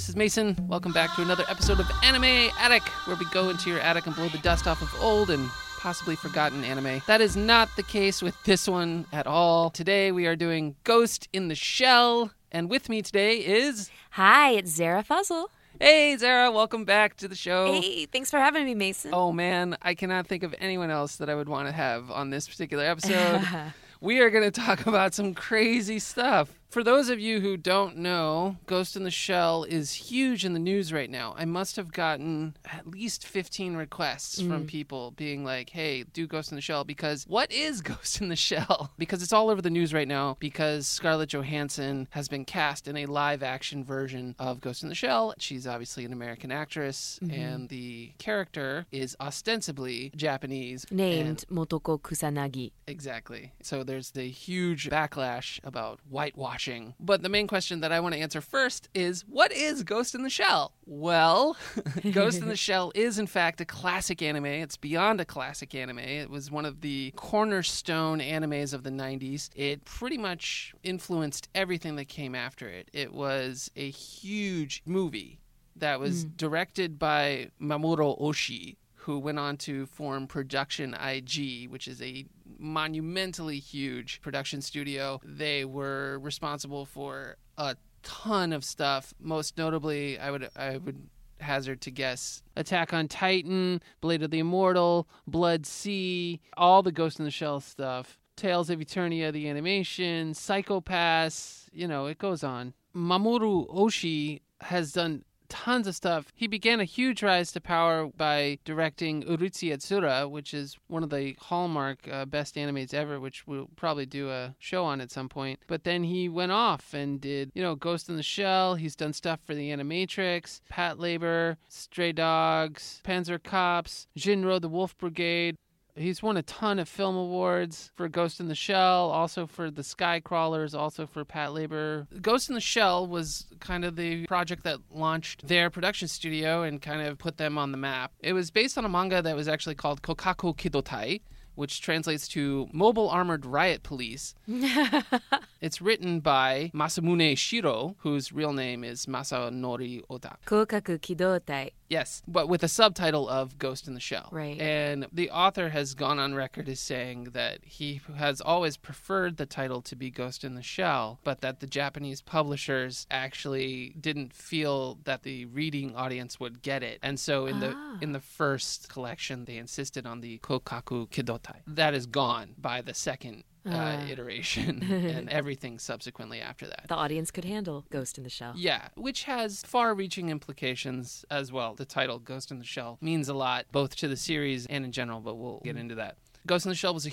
This is Mason. Welcome back to another episode of Anime Attic, where we go into your attic and blow the dust off of old and possibly forgotten anime. That is not the case with this one at all. Today we are doing Ghost in the Shell, and with me today is. Hi, it's Zehra Fazal. Hey, Zehra, welcome back to the show. Hey, thanks for having me, Mason. Oh man, I cannot think of anyone else that I would want to have on this particular episode. we are going to talk about some crazy stuff. For those of you who don't know, Ghost in the Shell is huge in the news right now. I must have gotten at least 15 requests from mm. people being like, hey, do Ghost in the Shell because what is Ghost in the Shell? Because it's all over the news right now because Scarlett Johansson has been cast in a live action version of Ghost in the Shell. She's obviously an American actress mm-hmm. and the character is ostensibly Japanese. and- Named Motoko Kusanagi. Exactly. So there's the huge backlash about whitewashing. But the main question that I want to answer first is what is Ghost in the Shell? Well, Ghost in the Shell is in fact a classic anime. It's beyond a classic anime. It was one of the cornerstone animes of the 90s. It pretty much influenced everything that came after it. It was a huge movie that was hmm. directed by Mamoru Oshii, who went on to form Production IG, which is a monumentally huge production studio. They were responsible for a ton of stuff. Most notably, I would I would hazard to guess Attack on Titan, Blade of the Immortal, Blood-C, all the Ghost in the Shell stuff. Tales of Eternia, the animation, Psycho-Pass, you know, it goes on. Mamoru Oshii has done tons of stuff. He began a huge rise to power by directing Urusei Yatsura, which is one of the hallmark uh, best animes ever, which we'll probably do a show on at some point. But then he went off and did, you know, Ghost in the Shell. He's done stuff for the Animatrix, Patlabor, Stray Dogs, Panzer Cops, Jin-Roh the Wolf Brigade. He's won a ton of film awards for Ghost in the Shell, also for the Sky Crawlers, also for Patlabor. Ghost in the Shell was kind of the project that launched their production studio and kind of put them on the map. It was based on a manga that was actually called Kokaku Kidotai, which translates to Mobile Armored Riot Police. it's written by Masamune Shirow, whose real name is Masanori Ota. Kokaku Kidotai. Yes, but with a subtitle of Ghost in the Shell. Right. And the author has gone on record as saying that he has always preferred the title to be Ghost in the Shell, but that the Japanese publishers actually didn't feel that the reading audience would get it. And so in the Ah. in the first collection they insisted on the Kokaku Kidotai. That is gone by the second uh, Ah. iteration and everything subsequently after that. The audience could handle Ghost in the Shell. Yeah, which has far reaching implications as well. The title, Ghost in the Shell, means a lot, both to the series and in general, but we'll get into that. Ghost in the Shell was a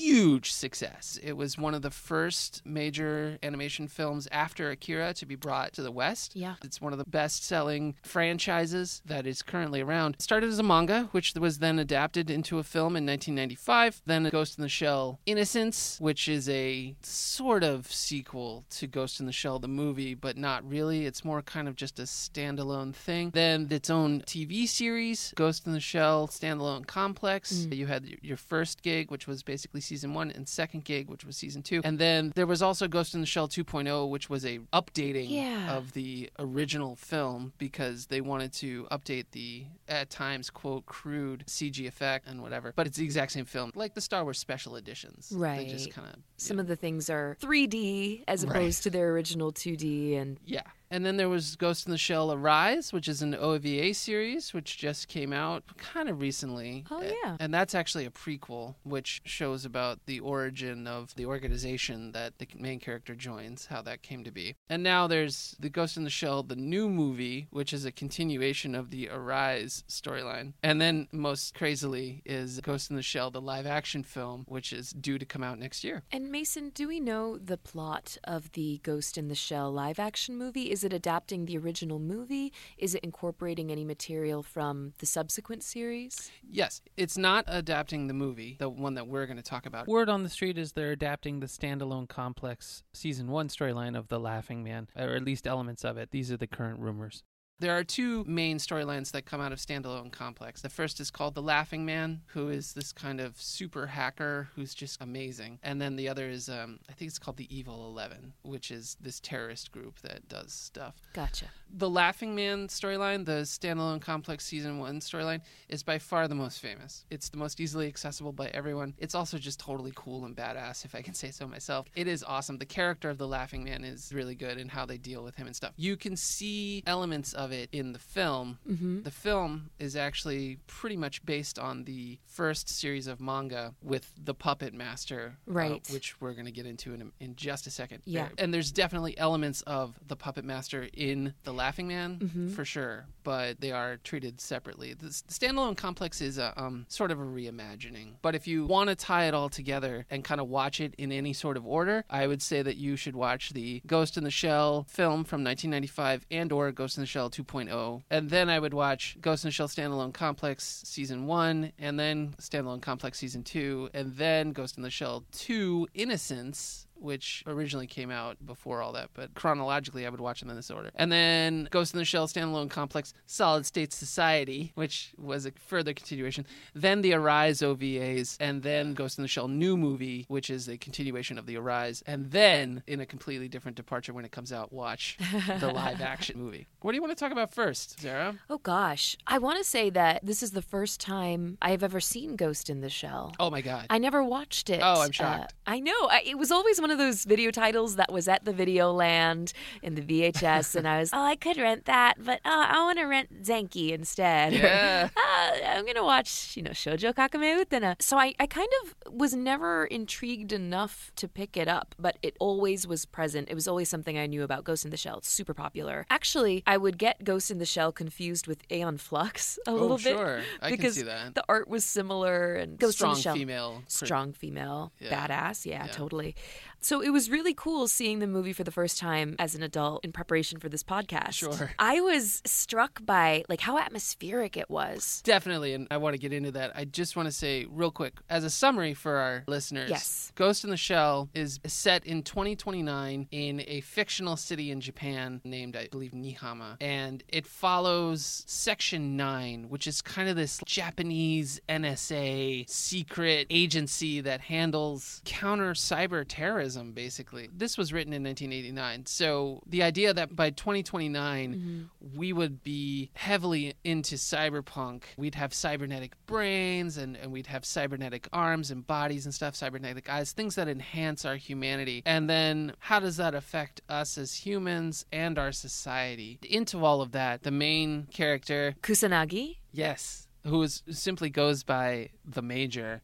huge success. It was one of the first major animation films after Akira to be brought to the West. Yeah. It's one of the best selling franchises that is currently around. It started as a manga, which was then adapted into a film in 1995. Then Ghost in the Shell Innocence, which is a sort of sequel to Ghost in the Shell, the movie, but not really. It's more kind of just a standalone thing. Then its own TV series, Ghost in the Shell Standalone Complex. Mm. You had your first gig, which was basically season one, and second gig, which was season two. And then there was also Ghost in the Shell 2.0, which was a updating Yeah. of the original film because they wanted to update the at times quote crude CG effect and whatever. But it's the exact same film, like the Star Wars special editions. Right. They just kind of Some of the things are 3D as Right. opposed to their original 2D and Yeah. And then there was Ghost in the Shell Arise, which is an OVA series, which just came out kind of recently. Oh, yeah. And that's actually a prequel, which shows about the origin of the organization that the main character joins, how that came to be. And now there's the Ghost in the Shell, the new movie, which is a continuation of the Arise storyline. And then, most crazily, is Ghost in the Shell, the live action film, which is due to come out next year. And Mason, do we know the plot of the Ghost in the Shell live action movie? Is it adapting the original movie? Is it incorporating any material from the subsequent series? Yes, it's not adapting the movie, the one that we're going to talk about. Word on the street is they're adapting the standalone complex season one storyline of The Laughing Man, or at least elements of it. These are the current rumors. There are two main storylines that come out of Standalone Complex. The first is called The Laughing Man, who is this kind of super hacker who's just amazing. And then the other is, um, I think it's called The Evil Eleven, which is this terrorist group that does stuff. Gotcha. The Laughing Man storyline, the Standalone Complex Season 1 storyline, is by far the most famous. It's the most easily accessible by everyone. It's also just totally cool and badass, if I can say so myself. It is awesome. The character of the Laughing Man is really good and how they deal with him and stuff. You can see elements of it in the film. Mm-hmm. The film is actually pretty much based on the first series of manga with the Puppet Master, uh, Right. which we're going to get into in, in just a second. Yeah. And there's definitely elements of the Puppet Master in The Laughing Man, Mhm. for sure, but they are treated separately. The s- standalone complex is a, um, sort of a reimagining. But if you want to tie it all together and kind of watch it in any sort of order, I would say that you should watch the Ghost in the Shell film from 1995 and or Ghost in the Shell 2.0. And then I would watch Ghost in the Shell Standalone Complex Season 1 and then Standalone Complex Season 2 and then Ghost in the Shell 2 Innocence which originally came out before all that, but chronologically I would watch them in this order. And then Ghost in the Shell Standalone Complex Solid State Society, which was a further continuation. Then the Arise OVAs, and then Ghost in the Shell New Movie, which is a continuation of the Arise. And then, in a completely different departure when it comes out, watch the live action movie. What do you want to talk about first, Zehra? Oh gosh, I want to say that this is the first time I have ever seen Ghost in the Shell. Oh my God. I never watched it. Oh, I'm Uh, shocked. I know. I, it was always one of those video titles that was at the video land in the VHS, and I was, oh, I could rent that, but uh, I want to rent Zenki instead. Yeah. uh, I'm gonna watch, you know, Shoujo Kakumei Utena. So I, I kind of was never intrigued enough to pick it up, but it always was present. It was always something I knew about Ghost in the Shell. It's super popular. Actually, I would get Ghost in the Shell confused with Aeon Flux a little oh, bit sure. I because can see that. the art was similar and Ghost Strong in the Shell female. strong female, Yeah. badass. Yeah, Yeah. totally. So it was really cool seeing the movie for the first time as an adult in preparation for this podcast. Sure. I was struck by like how atmospheric it was. Definitely, and I want to get into that. I just want to say real quick, as a summary for our listeners, Yes. Ghost in the Shell is set in 2029 in a fictional city in Japan named, I believe, Niihama, and it follows Section 9, which is kind of this Japanese NSA secret agency that handles counter cyber terrorism, basically. This was written in 1989, so the idea that by 2029, mm-hmm. we would be heavily into cyberpunk. We'd have cybernetic brains and, and we'd have cybernetic arms and bodies and stuff, cybernetic eyes, things that enhance our humanity. And then how does that affect us as humans and our society? Into all of that, the main character, Kusanagi. yes, who is simply goes by the Major.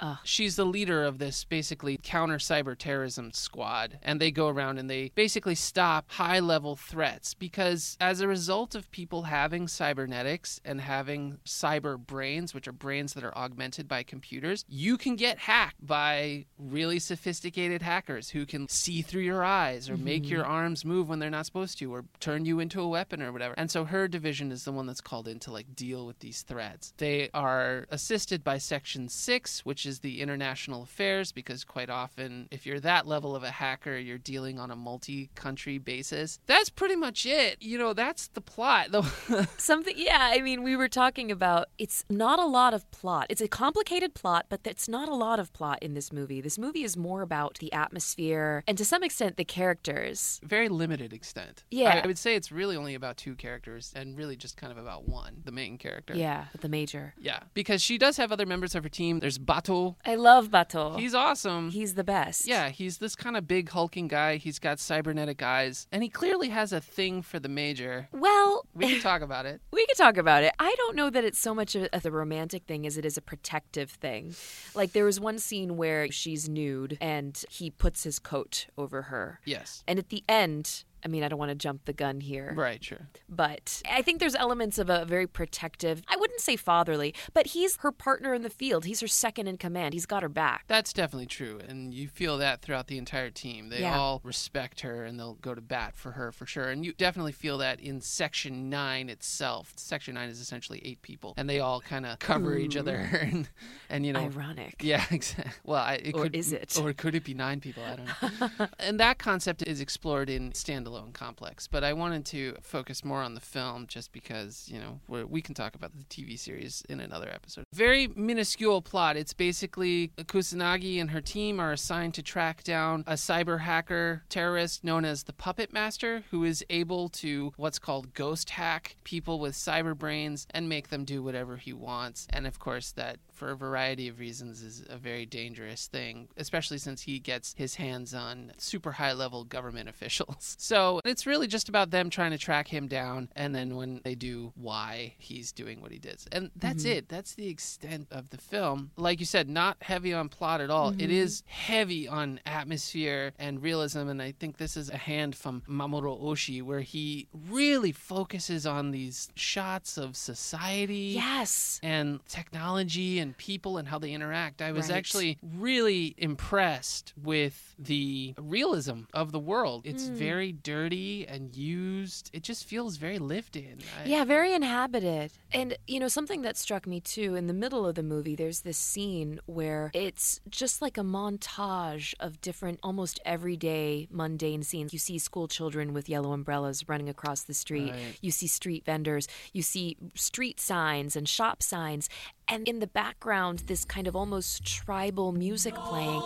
Ah. She's the leader of this basically counter cyber terrorism squad, and they go around and they basically stop high level threats because, as a result of people having cybernetics and having cyber brains, which are brains that are augmented by computers, you can get hacked by really sophisticated hackers who can see through your eyes or make your arms move when they're not supposed to or turn you into a weapon or whatever. And so her division is the one that's called in to like deal with these threats. They are assisted by Section 6, which is the international affairs, because quite often, if you're that level of a hacker, you're dealing on a multi country basis. That's pretty much it. You know, that's the plot. though. Something, yeah. I mean, we were talking about it's not a lot of plot. It's a complicated plot, but it's not a lot of plot in this movie. This movie is more about the atmosphere and to some extent the characters. Very limited extent. Yeah. I, I would say it's really only about two characters and really just kind of about one, the main character. Yeah, the major. Yeah. Because she does have other members of her team. There's Batou. I love Batou. He's awesome. He's the best. Yeah, he's this kind of big hulking guy. He's got cybernetic eyes, and he clearly has a thing for the major. Well, We can talk about it. We can talk about it. I don't know that it's so much of a romantic thing as it is a protective thing. Like there was one scene where she's nude and he puts his coat over her. Yes. And at the end, I mean, I don't want to jump the gun here, Right, sure. but I think there's elements of a very protective, I wouldn't say fatherly, but he's her partner in the field. He's her second in command. He's got her back. That's definitely true, and you feel that throughout the entire team. They Yeah. all respect her and they'll go to bat for her for sure. And you definitely feel that in Section 9 itself. Section 9 is essentially eight people, and they all kind of cover each other. And, and you know, Ironic. Yeah, exactly. Well, I, it Or could, is it? Or could it be nine people? I don't know. and that concept is explored in standalone and complex. But I wanted to focus more on the film just because, you know, we can talk about the TV series in another episode. Very minuscule plot. It's basically Kusanagi and her team are assigned to track down a cyber hacker terrorist known as the Puppet Master, who is able to what's called ghost hack people with cyber brains and make them do whatever he wants. And of course, that for a variety of reasons is a very dangerous thing, especially since he gets his hands on super high level government officials. So it's really just about them trying to track him down, and then when they do, why he's doing what he did. And that's Mm-hmm. it. That's the extent of the film. Like you said, not heavy on plot at all. It Mm-hmm. is heavy on atmosphere and realism, and I think this is a hand from Mamoru Oshii where he really focuses on these shots of society Yes. and technology and people and how they interact. I was Right. actually really impressed with the realism of the world. It's Hmm. very dirty and used. It just feels very lived in. I- Yeah, very inhabited. And, you know, something that struck me too in the middle of the movie, there's this scene where it's just like a montage of different, almost everyday mundane scenes. You see school children with yellow umbrellas running across the street, Right. you see street vendors, you see street signs and shop signs. And in the background, this kind of almost tribal music playing.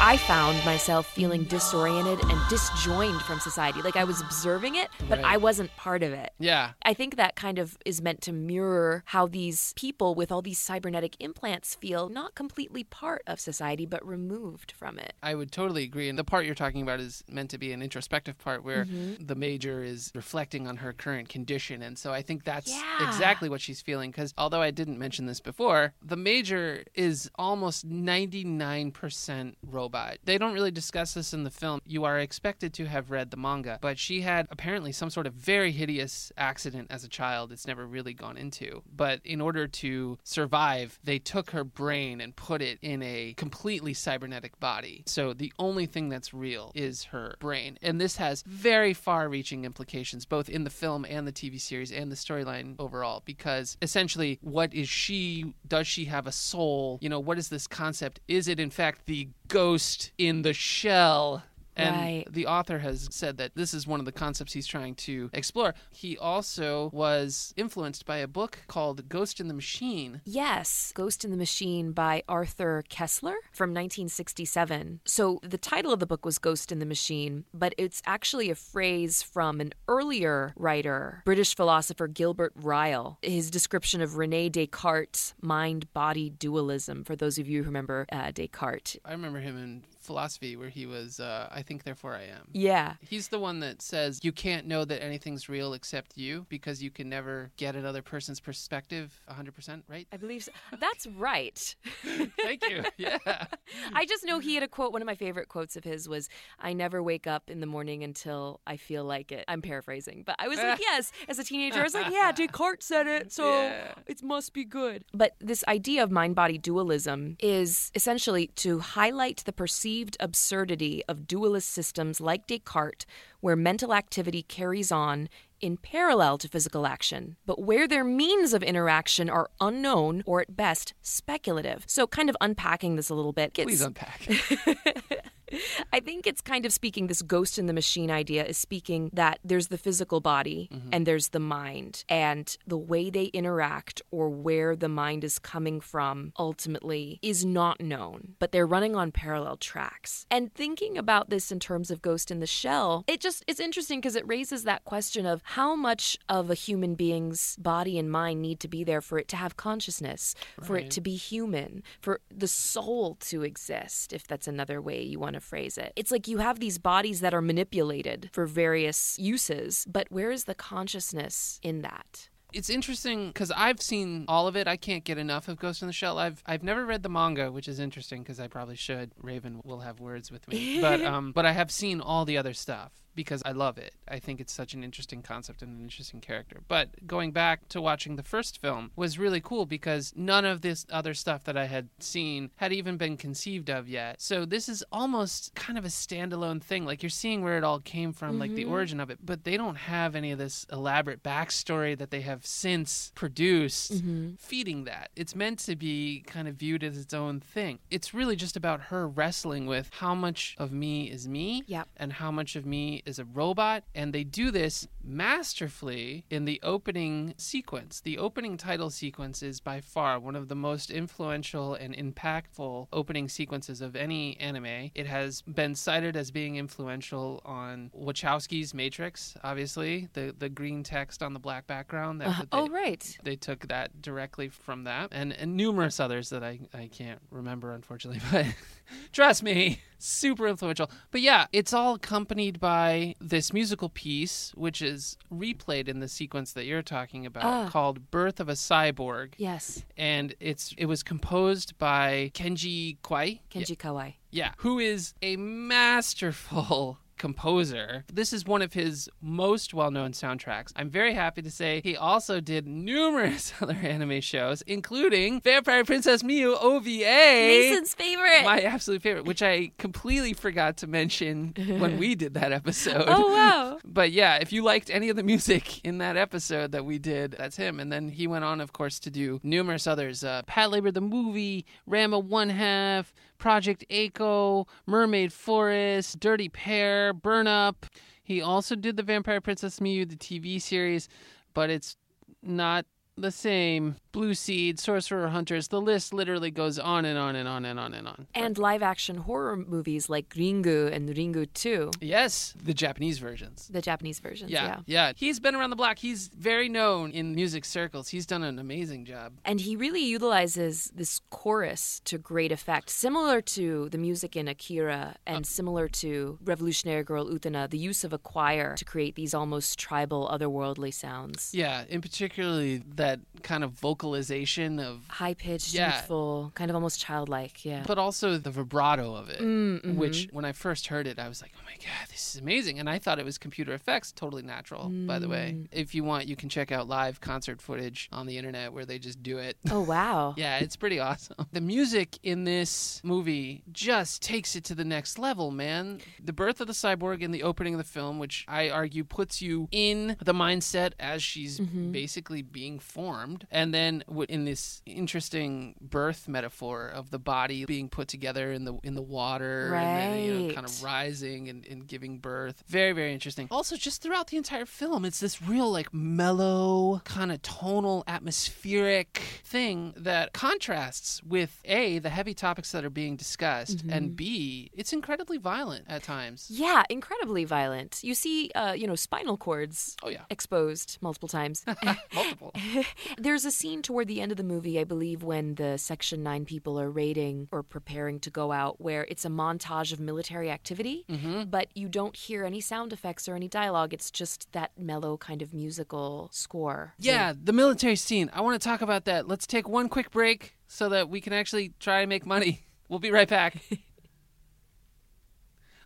I found myself feeling disoriented and disjoined from society. Like I was observing it, but Right. I wasn't part of it. Yeah. I think that kind of is meant to mirror how these people with all these cybernetic implants feel not completely part of society, but removed from it. I would totally agree. And the part you're talking about is meant to be an introspective part where Mm-hmm. the major is reflecting on her current condition. And so I think that's Yeah. exactly what she's feeling. Because although I didn't mention this before, the major is almost 99% robot. They don't really discuss this in the film. You are expected to have read the manga, but she had apparently some sort of very hideous accident as a child. It's never really gone into. But in order to survive, they took her brain and put it in a completely cybernetic body. So the only thing that's real is her brain. And this has very far reaching implications, both in the film and the TV series and the storyline overall, because essentially, what is she? Does she have a soul? You know, what is this concept? Is it in fact the ghost in the shell? And Right. the author has said that this is one of the concepts he's trying to explore. He also was influenced by a book called Ghost in the Machine. Yes, Ghost in the Machine by Arthur Koestler from 1967. So the title of the book was Ghost in the Machine, but it's actually a phrase from an earlier writer, British philosopher Gilbert Ryle. His description of Rene Descartes' mind body dualism, for those of you who remember uh, Descartes. I remember him in philosophy where he was, uh, I think, therefore I am. Yeah. He's the one that says you can't know that anything's real except you because you can never get another person's perspective 100%, right? I believe so. That's right. Thank you. Yeah. I just know he had a quote. One of my favorite quotes of his was, I never wake up in the morning until I feel like it. I'm paraphrasing, but I was like, yes. As a teenager, I was like, yeah, Descartes said it, so Yeah. it must be good. But this idea of mind body dualism is essentially to highlight the perceived absurdity of dualist systems like Descartes, where mental activity carries on in parallel to physical action, but where their means of interaction are unknown or at best speculative. So, kind of unpacking this a little bit. gets- Please unpack. I think it's kind of speaking this ghost in the machine idea is speaking that there's the physical body mm-hmm. and there's the mind and the way they interact or where the mind is coming from ultimately is not known but they're running on parallel tracks. And thinking about this in terms of ghost in the shell it just it's interesting because it raises that question of how much of a human being's body and mind need to be there for it to have consciousness for it to be human for the soul to exist if that's another way you want to phrase it it's like you have these bodies that are manipulated for various uses but where is the consciousness in that It's interesting because I've seen all of it. I can't get enough of Ghost in the Shell. I've I've never read the manga, which is interesting because I probably should. Raven will have words with me, but um, but I have seen all the other stuff because I love it. I think it's such an interesting concept and an interesting character. But going back to watching the first film was really cool because none of this other stuff that I had seen had even been conceived of yet. So this is almost kind of a standalone thing. Like you're seeing where it all came from, like the Mhm. origin of it, but they don't have any of this elaborate backstory that they have since produced Mm-hmm. feeding that. It's meant to be kind of viewed as its own thing. It's really just about her wrestling with how much of me is me Yep. and how much of me is a robot. And they do this masterfully in the opening sequence. The opening title sequence is by far one of the most influential and impactful opening sequences of any anime. It has been cited as being influential on Wachowski's Matrix, obviously, the, the green text on the black background. That, Uh, that they- oh, right. they took that directly from that and, and numerous others that I, I can't remember unfortunately but trust me super influential but yeah it's all accompanied by this musical piece which is replayed in the sequence that you're talking about Ah. called birth of a cyborg Yes. and it's it was composed by Kenji Kawai Kenji Kawai. yeah, who is a masterful composer. This is one of his most well known soundtracks. I'm very happy to say he also did numerous other anime shows, including Vampire Princess Miu OVA. Mason's favorite. My absolute favorite, which I completely forgot to mention when we did that episode. oh, wow. But yeah, if you liked any of the music in that episode that we did, that's him. And then he went on, of course, to do numerous others uh, Patlabor, the movie, Ranma One Half, Project A-ko, Mermaid Forest, Dirty Pair, Burn Up. He also did the Vampire Princess Miu, the TV series, but it's not the same. Blue Seed, Sorcerer Hunters, the list literally goes on and on and on and on and on. And live action horror movies like Ringu and Ringu 2, Yes, the Japanese versions. the Japanese versions. Yeah, yeah. yeah. He's been around the block. He's very known in music circles. He's done an amazing job. And he really utilizes this chorus to great effect, similar to the music in Akira and uh. similar to Revolutionary Girl Utena, the use of a choir to create these almost tribal, otherworldly sounds. Yeah, in particularly that kind of vocalization of, High pitched, Yeah. youthful, kind of almost childlike. Yeah. but also the vibrato of it. Mm, mhm. Which, when I first heard it, I was like, oh my God, this is amazing. And I thought it was computer effects, totally natural, by the way. Mm. If you want, you can check out live concert footage on the internet where they just do it. Oh, wow. Yeah, it's pretty awesome. The music in this movie just takes it to the next level, man. The birth of the cyborg in the opening of the film, which I argue puts you in the mindset as she's Mhm. basically being formed. And then w- in this interesting birth metaphor of the body being put together in the in the water and then, you know, kind of rising and, and giving birth. Very, very interesting. Also, just throughout the entire film, it's this real like mellow, kind of tonal, atmospheric thing that contrasts with A, the heavy topics that are being discussed, and B, it's incredibly violent at times. Yeah, incredibly violent. You see, uh, you know, spinal cords Oh yeah. exposed multiple times. Multiple. There's a scene toward the end of the movie, I believe, when the Section 9 people are raiding or preparing to go out, where it's a montage of military activity, hmm but you don't hear any sound effects or any dialogue. It's just that mellow kind of musical score. Yeah, the military scene. I want to talk about that. Let's take one quick break so that we can actually try and make money. We'll be right back.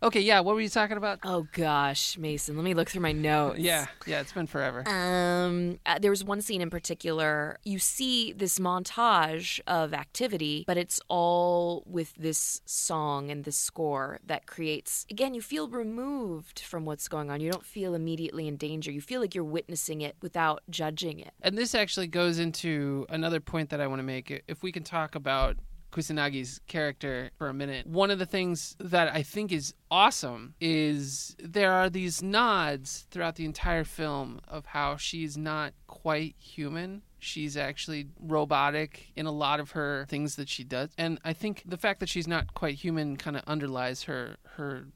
okay, yeah, what were you talking about? Oh gosh, Mason, let me look through my notes. Yeah, yeah, it's been forever. Um, uh, there was one scene in particular. You see this montage of activity, but it's all with this song and this score that creates. Again, you feel removed from what's going on. You don't feel immediately in danger. You feel like you're witnessing it without judging it. And this actually goes into another point that I want to make. If we can talk about Kusanagi's character for a minute, one of the things that I think is awesome is there are these nods throughout the entire film of how she's not quite human. She's actually robotic in a lot of her things that she does. And I think the fact that she's not quite human kind of underlies her her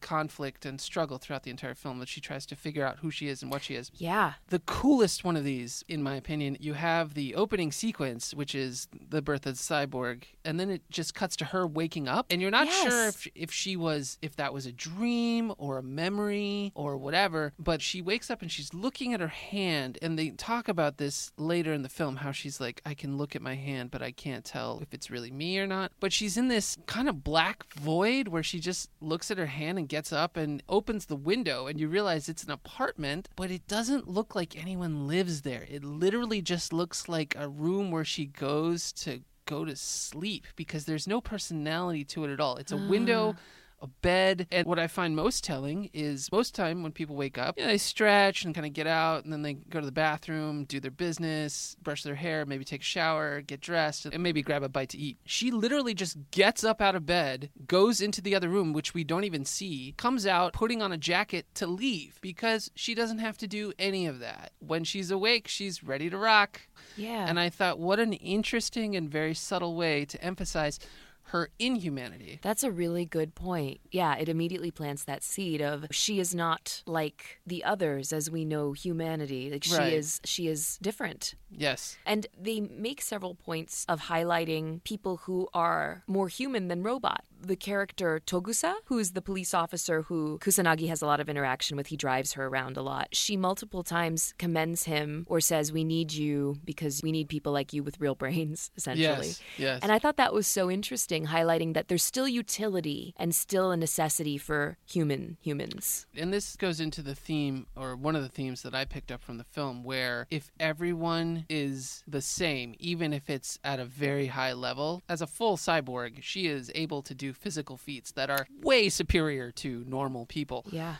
conflict and struggle throughout the entire film that she tries to figure out who she is and what she is Yeah. the coolest one of these, in my opinion, you have the opening sequence, which is the birth of the cyborg, and then it just cuts to her waking up, and you're not sure if if she was if that was a dream or a memory or whatever. But she wakes up and she's looking at her hand, and they talk about this later in the film, how she's like, I can look at my hand, but I can't tell if it's really me or not. But she's in this kind of black void where she just looks at her hand and gets up and opens the window, and you realize it's an apartment, but it doesn't look like anyone lives there. It literally just looks like a room where she goes to go to sleep because there's no personality to it at all. It's a window ah. A bed. And what I find most telling is most time when people wake up, you know, they stretch and kind of get out and then they go to the bathroom, do their business, brush their hair, maybe take a shower, get dressed, and maybe grab a bite to eat. She literally just gets up out of bed, goes into the other room, which we don't even see, comes out, putting on a jacket to leave because she doesn't have to do any of that. When she's awake, she's ready to rock. Yeah. And I thought, what an interesting and very subtle way to emphasize her inhumanity. That's a really good point. Yeah, it immediately plants that seed of she is not like the others as we know humanity. Like she is she is different. Yes. And they make several points of highlighting people who are more human than robot. The character Togusa, who's the police officer who Kusanagi has a lot of interaction with, he drives her around a lot. She multiple times commends him or says, We need you because we need people like you with real brains, essentially. Yes. Yes. And I thought that was so interesting, highlighting that there's still utility and still a necessity for human humans. And this goes into the theme, or one of the themes that I picked up from the film, where if everyone is the same, even if it's at a very high level, as a full cyborg, she is able to do physical feats that are way superior to normal people. Yeah.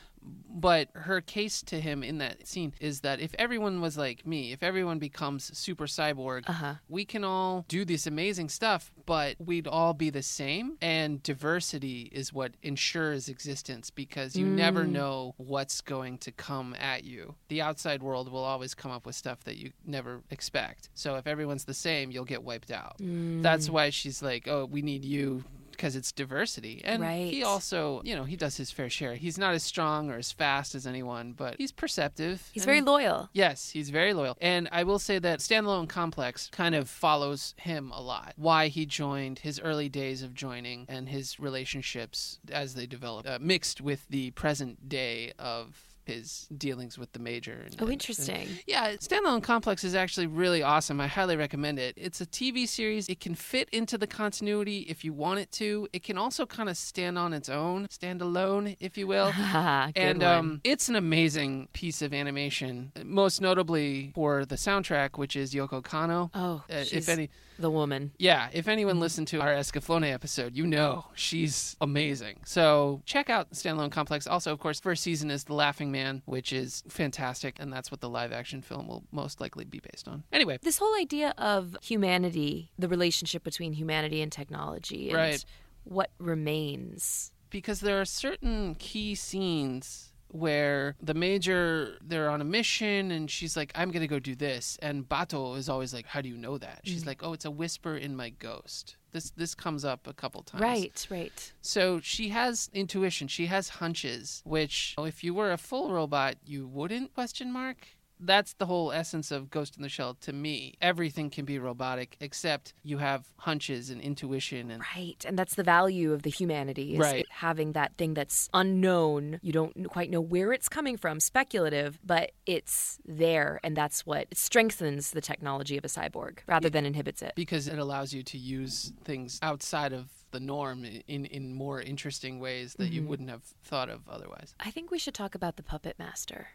But her case to him in that scene is that if everyone was like me, if everyone becomes super cyborg, Uh huh. we can all do this amazing stuff, but we'd all be the same. And diversity is what ensures existence because you never Mm. know what's going to come at you. The outside world will always come up with stuff that you never expect. So if everyone's the same, you'll get wiped out. Mm. That's why she's like, oh, we need you. Because it's diversity. And he also, you know, he does his fair share. He's not as strong or as fast as anyone, but he's perceptive. He's very loyal. Yes, he's very loyal. And I will say that Standalone Complex kind of follows him a lot. Why he joined, his early days of joining, and his relationships as they develop, uh, mixed with the present day of his dealings with the major. and- Oh, and- interesting. yeah, Standalone Complex is actually really awesome. I highly recommend it. It's a TV series. It can fit into the continuity if you want it to. It can also kind of stand on its own, stand alone, if you will. Good and one. um, it's an amazing piece of animation, most notably for the soundtrack, which is Yoko Kanno. oh, Uh, if any, the woman. yeah, if anyone listened to our Escaflowne episode, you know she's amazing. So check out Standalone Complex. Also, of course, first season is The Laughing Man, which is fantastic, and that's what the live action film will most likely be based on. Anyway, This whole idea of humanity, the relationship between humanity and technology, and Right. what remains. because there are certain key scenes where the major they're on a mission and she's like i'm gonna go do this. And Batou is always like how do you know that? She's mm. like oh it's a whisper in my ghost. This this comes up a couple times. Right, right. so she has intuition. She has hunches which if you were a full robot you wouldn't question mark that's the whole essence of Ghost in the Shell to me. Everything can be robotic except you have hunches and intuition and Right. And that's the value of the humanity is Right. having that thing that's unknown. You don't quite know where it's coming from, speculative, but it's there. And that's what it strengthens the technology of a cyborg rather than inhibits it. because it allows you to use things outside of the norm in in more interesting ways that you mm-hmm. wouldn't have thought of otherwise. I think we should talk about the puppet master.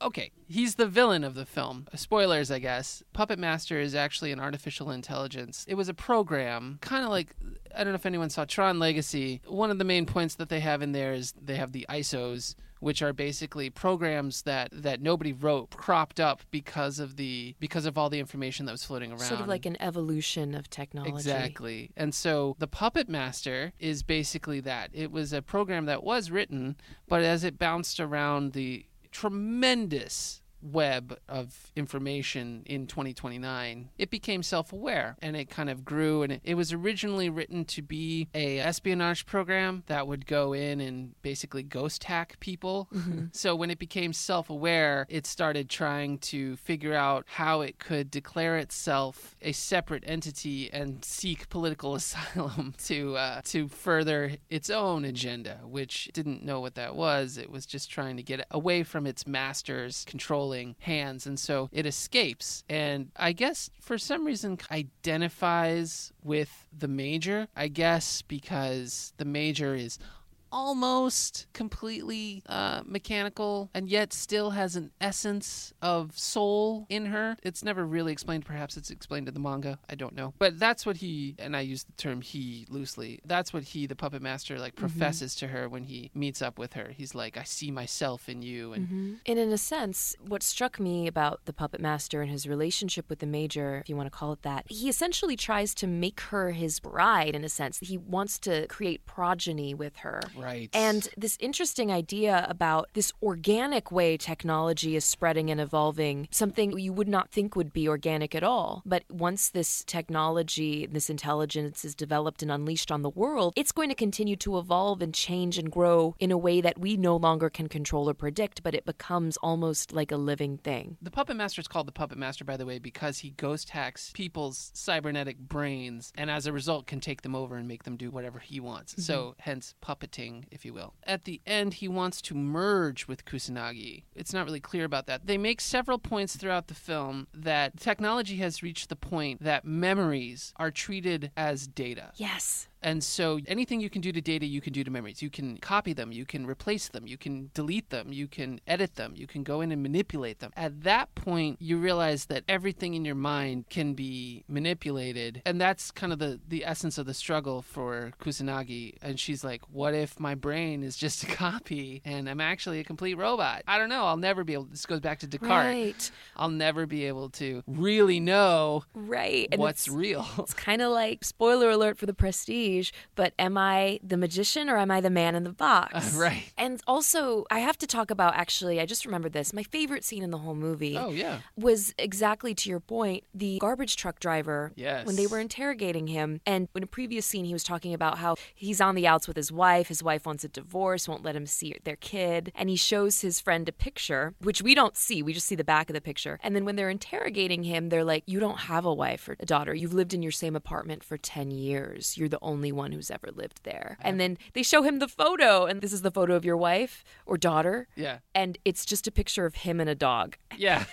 Okay, he's the villain of the film. Uh, spoilers, I guess. Puppet Master is actually an artificial intelligence. It was a program, kind of like I don't know if anyone saw Tron Legacy. One of the main points that they have in there is they have the ISOs, which are basically programs that that nobody wrote, cropped up because of the because of all the information that was floating around. Sort of like an evolution of technology. Exactly. And so the Puppet Master is basically that. It was a program that was written, but as it bounced around the tremendous web of information in 2029 it became self-aware and it kind of grew and it, it was originally written to be a espionage program that would go in and basically ghost hack people. So when it became self-aware it started trying to figure out how it could declare itself a separate entity and seek political asylum to uh, to further its own agenda which didn't know what that was. It was just trying to get away from its masters hands and so it escapes. And i guess for some reason identifies with the major i guess because the major is almost completely uh, mechanical and yet still has an essence of soul in her. It's never really explained. Perhaps it's explained in the manga. I don't know. But that's what he, and I use the term he loosely, that's what he, the puppet master, like professes to her when he meets up with her. He's like, I see myself in you. And And in a sense, what struck me about the puppet master and his relationship with the major, if you want to call it that, he essentially tries to make her his bride in a sense. He wants to create progeny with her. right. And this interesting idea about this organic way technology is spreading and evolving, something you would not think would be organic at all. But once this technology, this intelligence is developed and unleashed on the world, it's going to continue to evolve and change and grow in a way that we no longer can control or predict, but it becomes almost like a living thing. The Puppet Master is called the Puppet Master, by the way, because he ghost hacks people's cybernetic brains and as a result can take them over and make them do whatever he wants. Mm-hmm. So, hence puppeting, if you will. At the end, he wants to merge with Kusanagi. It's not really clear about that. They make several points throughout the film that technology has reached the point that memories are treated as data. Yes. And so anything you can do to data, you can do to memories. You can copy them, you can replace them, you can delete them, you can edit them, you can go in and manipulate them. At that point, you realize that everything in your mind can be manipulated. And that's kind of the, the essence of the struggle for Kusanagi. And she's like, what if my brain is just a copy and I'm actually a complete robot? I don't know. I'll never be able, this goes back to Descartes. Right. I'll never be able to really know Right. And what's it's- real. It's kind of like spoiler alert for the prestige, but am I the magician or am I the man in the box? right. And also, I have to talk about actually, I just remembered this. My favorite scene in the whole movie Oh, yeah. was exactly to your point the garbage truck driver Yes. when they were interrogating him. And in a previous scene, he was talking about how he's on the outs with his wife. His wife wants a divorce, won't let him see their kid. And he shows his friend a picture, which we don't see. We just see the back of the picture. And then when they're interrogating him, they're like, You don't have a wife or a daughter. You've lived in your same apartment for 10 years. You're the only one who's ever lived there. Uh-huh. And then they show him the photo, and this is the photo of your wife or daughter. Yeah. And it's just a picture of him and a dog. Yeah.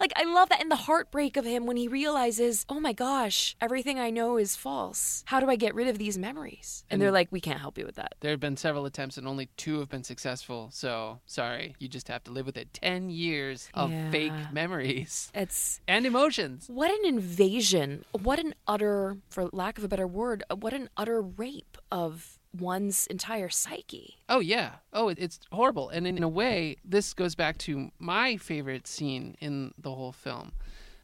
like I love that and the heartbreak of him when he realizes, "Oh my gosh, everything I know is false. How do I get rid of these memories?" And, they're like, "We can't help you with that." There have been several attempts and only two have been successful. So sorry, you just have to live with it. 10 years of Yeah. fake memories It's and emotions. what an invasion. What an utter for lack of a better word, what an utter rape of one's entire psyche. Oh, yeah. Oh, it's horrible. And in a way, this goes back to my favorite scene in the whole film,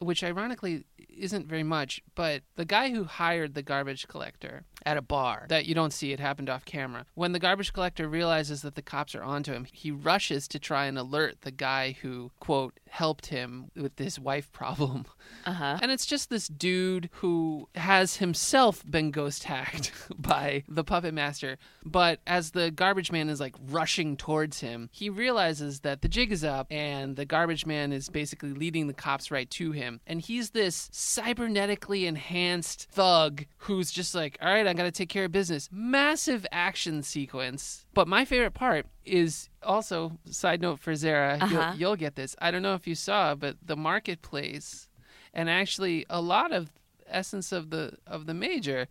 which ironically isn't very much, but the guy who hired the garbage collector at a bar that you don't see, it happened off camera. When the garbage collector realizes that the cops are onto him, he rushes to try and alert the guy who, quote, helped him with his wife problem. Uh-huh. And it's just this dude who has himself been ghost hacked by the puppet master. But as the garbage man is like rushing towards him, he realizes that the jig is up and the garbage man is basically leading the cops right to him. And he's this cybernetically enhanced thug who's just like, all right, I gotta take care of business. Massive action sequence. But my favorite part is also, side note for Zehra, Uh-huh. you'll, you'll get this. I don't know if you saw, but the marketplace and actually a lot of essence of the of the major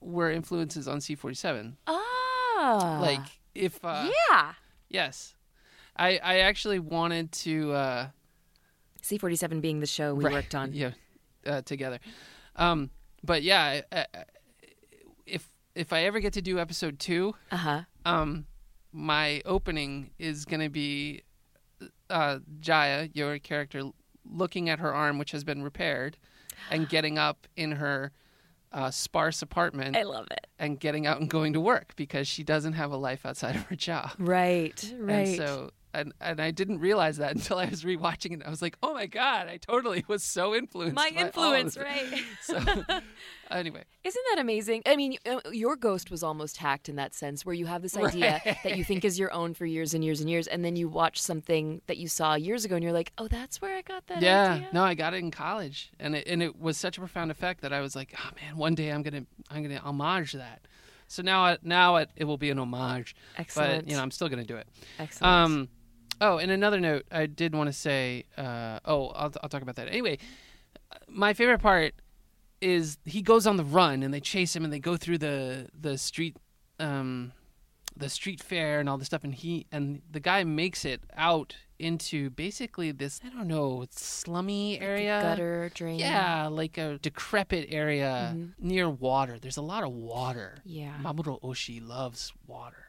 were influences on C47. Ah. like if uh, yeah. yes, I I actually wanted to uh, C47 being the show we right, worked on. yeah uh, together, um, but yeah, I, I, if if I ever get to do episode two, Uh-huh. um, my opening is gonna be uh, Jaya, your character, looking at her arm, which has been repaired, and getting up in her uh, sparse apartment I love it. and getting out and going to work because she doesn't have a life outside of her job. Right. Right. And so, and, and I didn't realize that until I was rewatching it. I was like, oh my God, I totally was so influenced. My by all of influence, right? So, anyway, Isn't that amazing? I mean, uh, your ghost was almost hacked in that sense, where you have this idea that you think is your own for years and years and years, and then you watch something that you saw years ago, and you're like, "Oh, that's where I got that yeah, idea." no, I got it in college, and it and it was such a profound effect that I was like, oh man, one day I'm gonna I'm gonna homage that. So now now it, it will be an homage, Excellent. but you know I'm still gonna do it. Excellent. Um, oh, and another note, I did want to say. Uh, oh, I'll I'll talk about that anyway. My favorite part is he goes on the run and they chase him and they go through the the street. Um, the street fair and all this stuff and he and the guy makes it out into basically this I don't know slummy area Gutter, drain. yeah like a decrepit area Mhm. near water there's a lot of water Yeah. Mamoru Oshii loves water.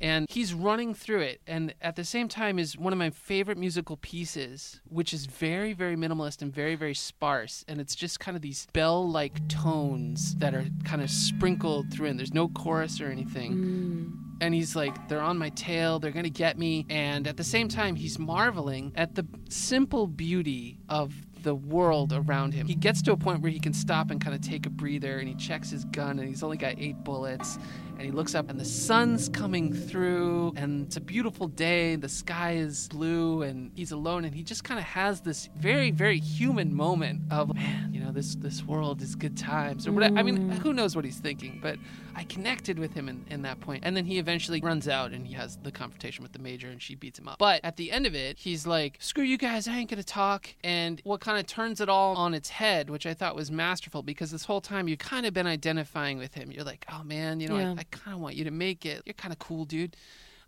And he's running through it. And at the same time is one of my favorite musical pieces, which is very, very minimalist and very, very sparse. And it's just kind of these bell like tones that are kind of sprinkled through and there's no chorus or anything. Mm. And he's like, they're on my tail, they're gonna get me. And at the same time, he's marveling at the simple beauty of the world around him. He gets to a point where he can stop and kind of take a breather and he checks his gun and he's only got eight bullets. And he looks up and the sun's coming through and it's a beautiful day. The sky is blue and he's alone and he just kind of has this very, very human moment of, man, you know, this, this world is good times or whatever. I mean, mm. who knows what he's thinking, but I connected with him in, in that point. And then he eventually runs out and he has the confrontation with the major and she beats him up. But at the end of it, he's like, screw you guys, I ain't gonna talk. And what kind of turns it all on its head, which I thought was masterful because this whole time you've kind of been identifying with him. You're like, oh man, you know, Yeah. I, I kind of want you to make it. You're kind of cool, dude.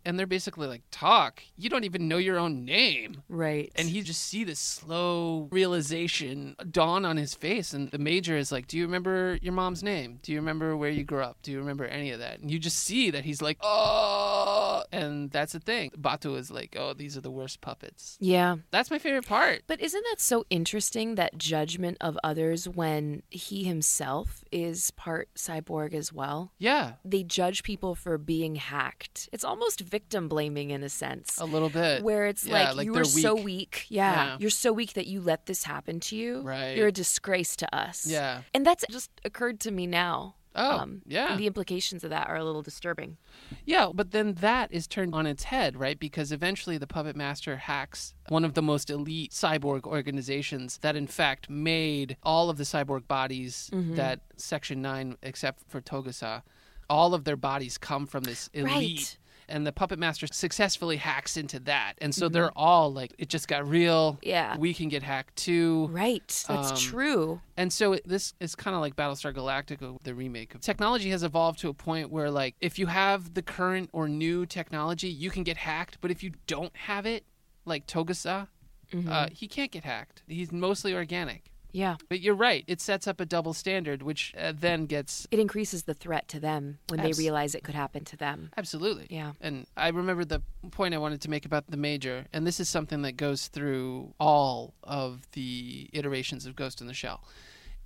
And they're basically like, talk. You don't even know your own name. Right. And he just see this slow realization dawn on his face. And the major is like, Do you remember your mom's name? Do you remember where you grew up? Do you remember any of that? And you just see that he's like, Oh, and that's the thing. Batou is like, Oh, these are the worst puppets. yeah. That's my favorite part. But isn't that so interesting that judgment of others when he himself is part cyborg as well? Yeah, They judge people for being hacked. It's almost victim blaming in a sense. a little bit. Where it's Yeah, like, like you they're are so weak. weak. Yeah, Yeah. You're so weak that you let this happen to you. Right. You're a disgrace to us. Yeah. And that's just occurred to me now. Oh, yeah. And the implications of that are a little disturbing. Yeah, but then that is turned on its head, right? Because eventually the puppet master hacks one of the most elite cyborg organizations that, in fact, made all of the cyborg bodies Mm-hmm. that Section 9, except for Togusa, all of their bodies come from this elite. Right. And the puppet master successfully hacks into that. And so they're all like, it just got real. Mm-hmm. Yeah. We can get hacked too. Right. That's Um, true. And so it, this is kind of like Battlestar Galactica, the remake. Technology has evolved to a point where, like, if you have the current or new technology, you can get hacked. But if you don't have it, like Togusa, Mm-hmm. uh, he can't get hacked. He's mostly organic. Yeah. But you're right; it sets up a double standard, which uh, then gets It increases the threat to them when Abs- they realize it could happen to them. absolutely. Yeah. And I remember the point I wanted to make about the major, and this is something that goes through all of the iterations of Ghost in the Shell,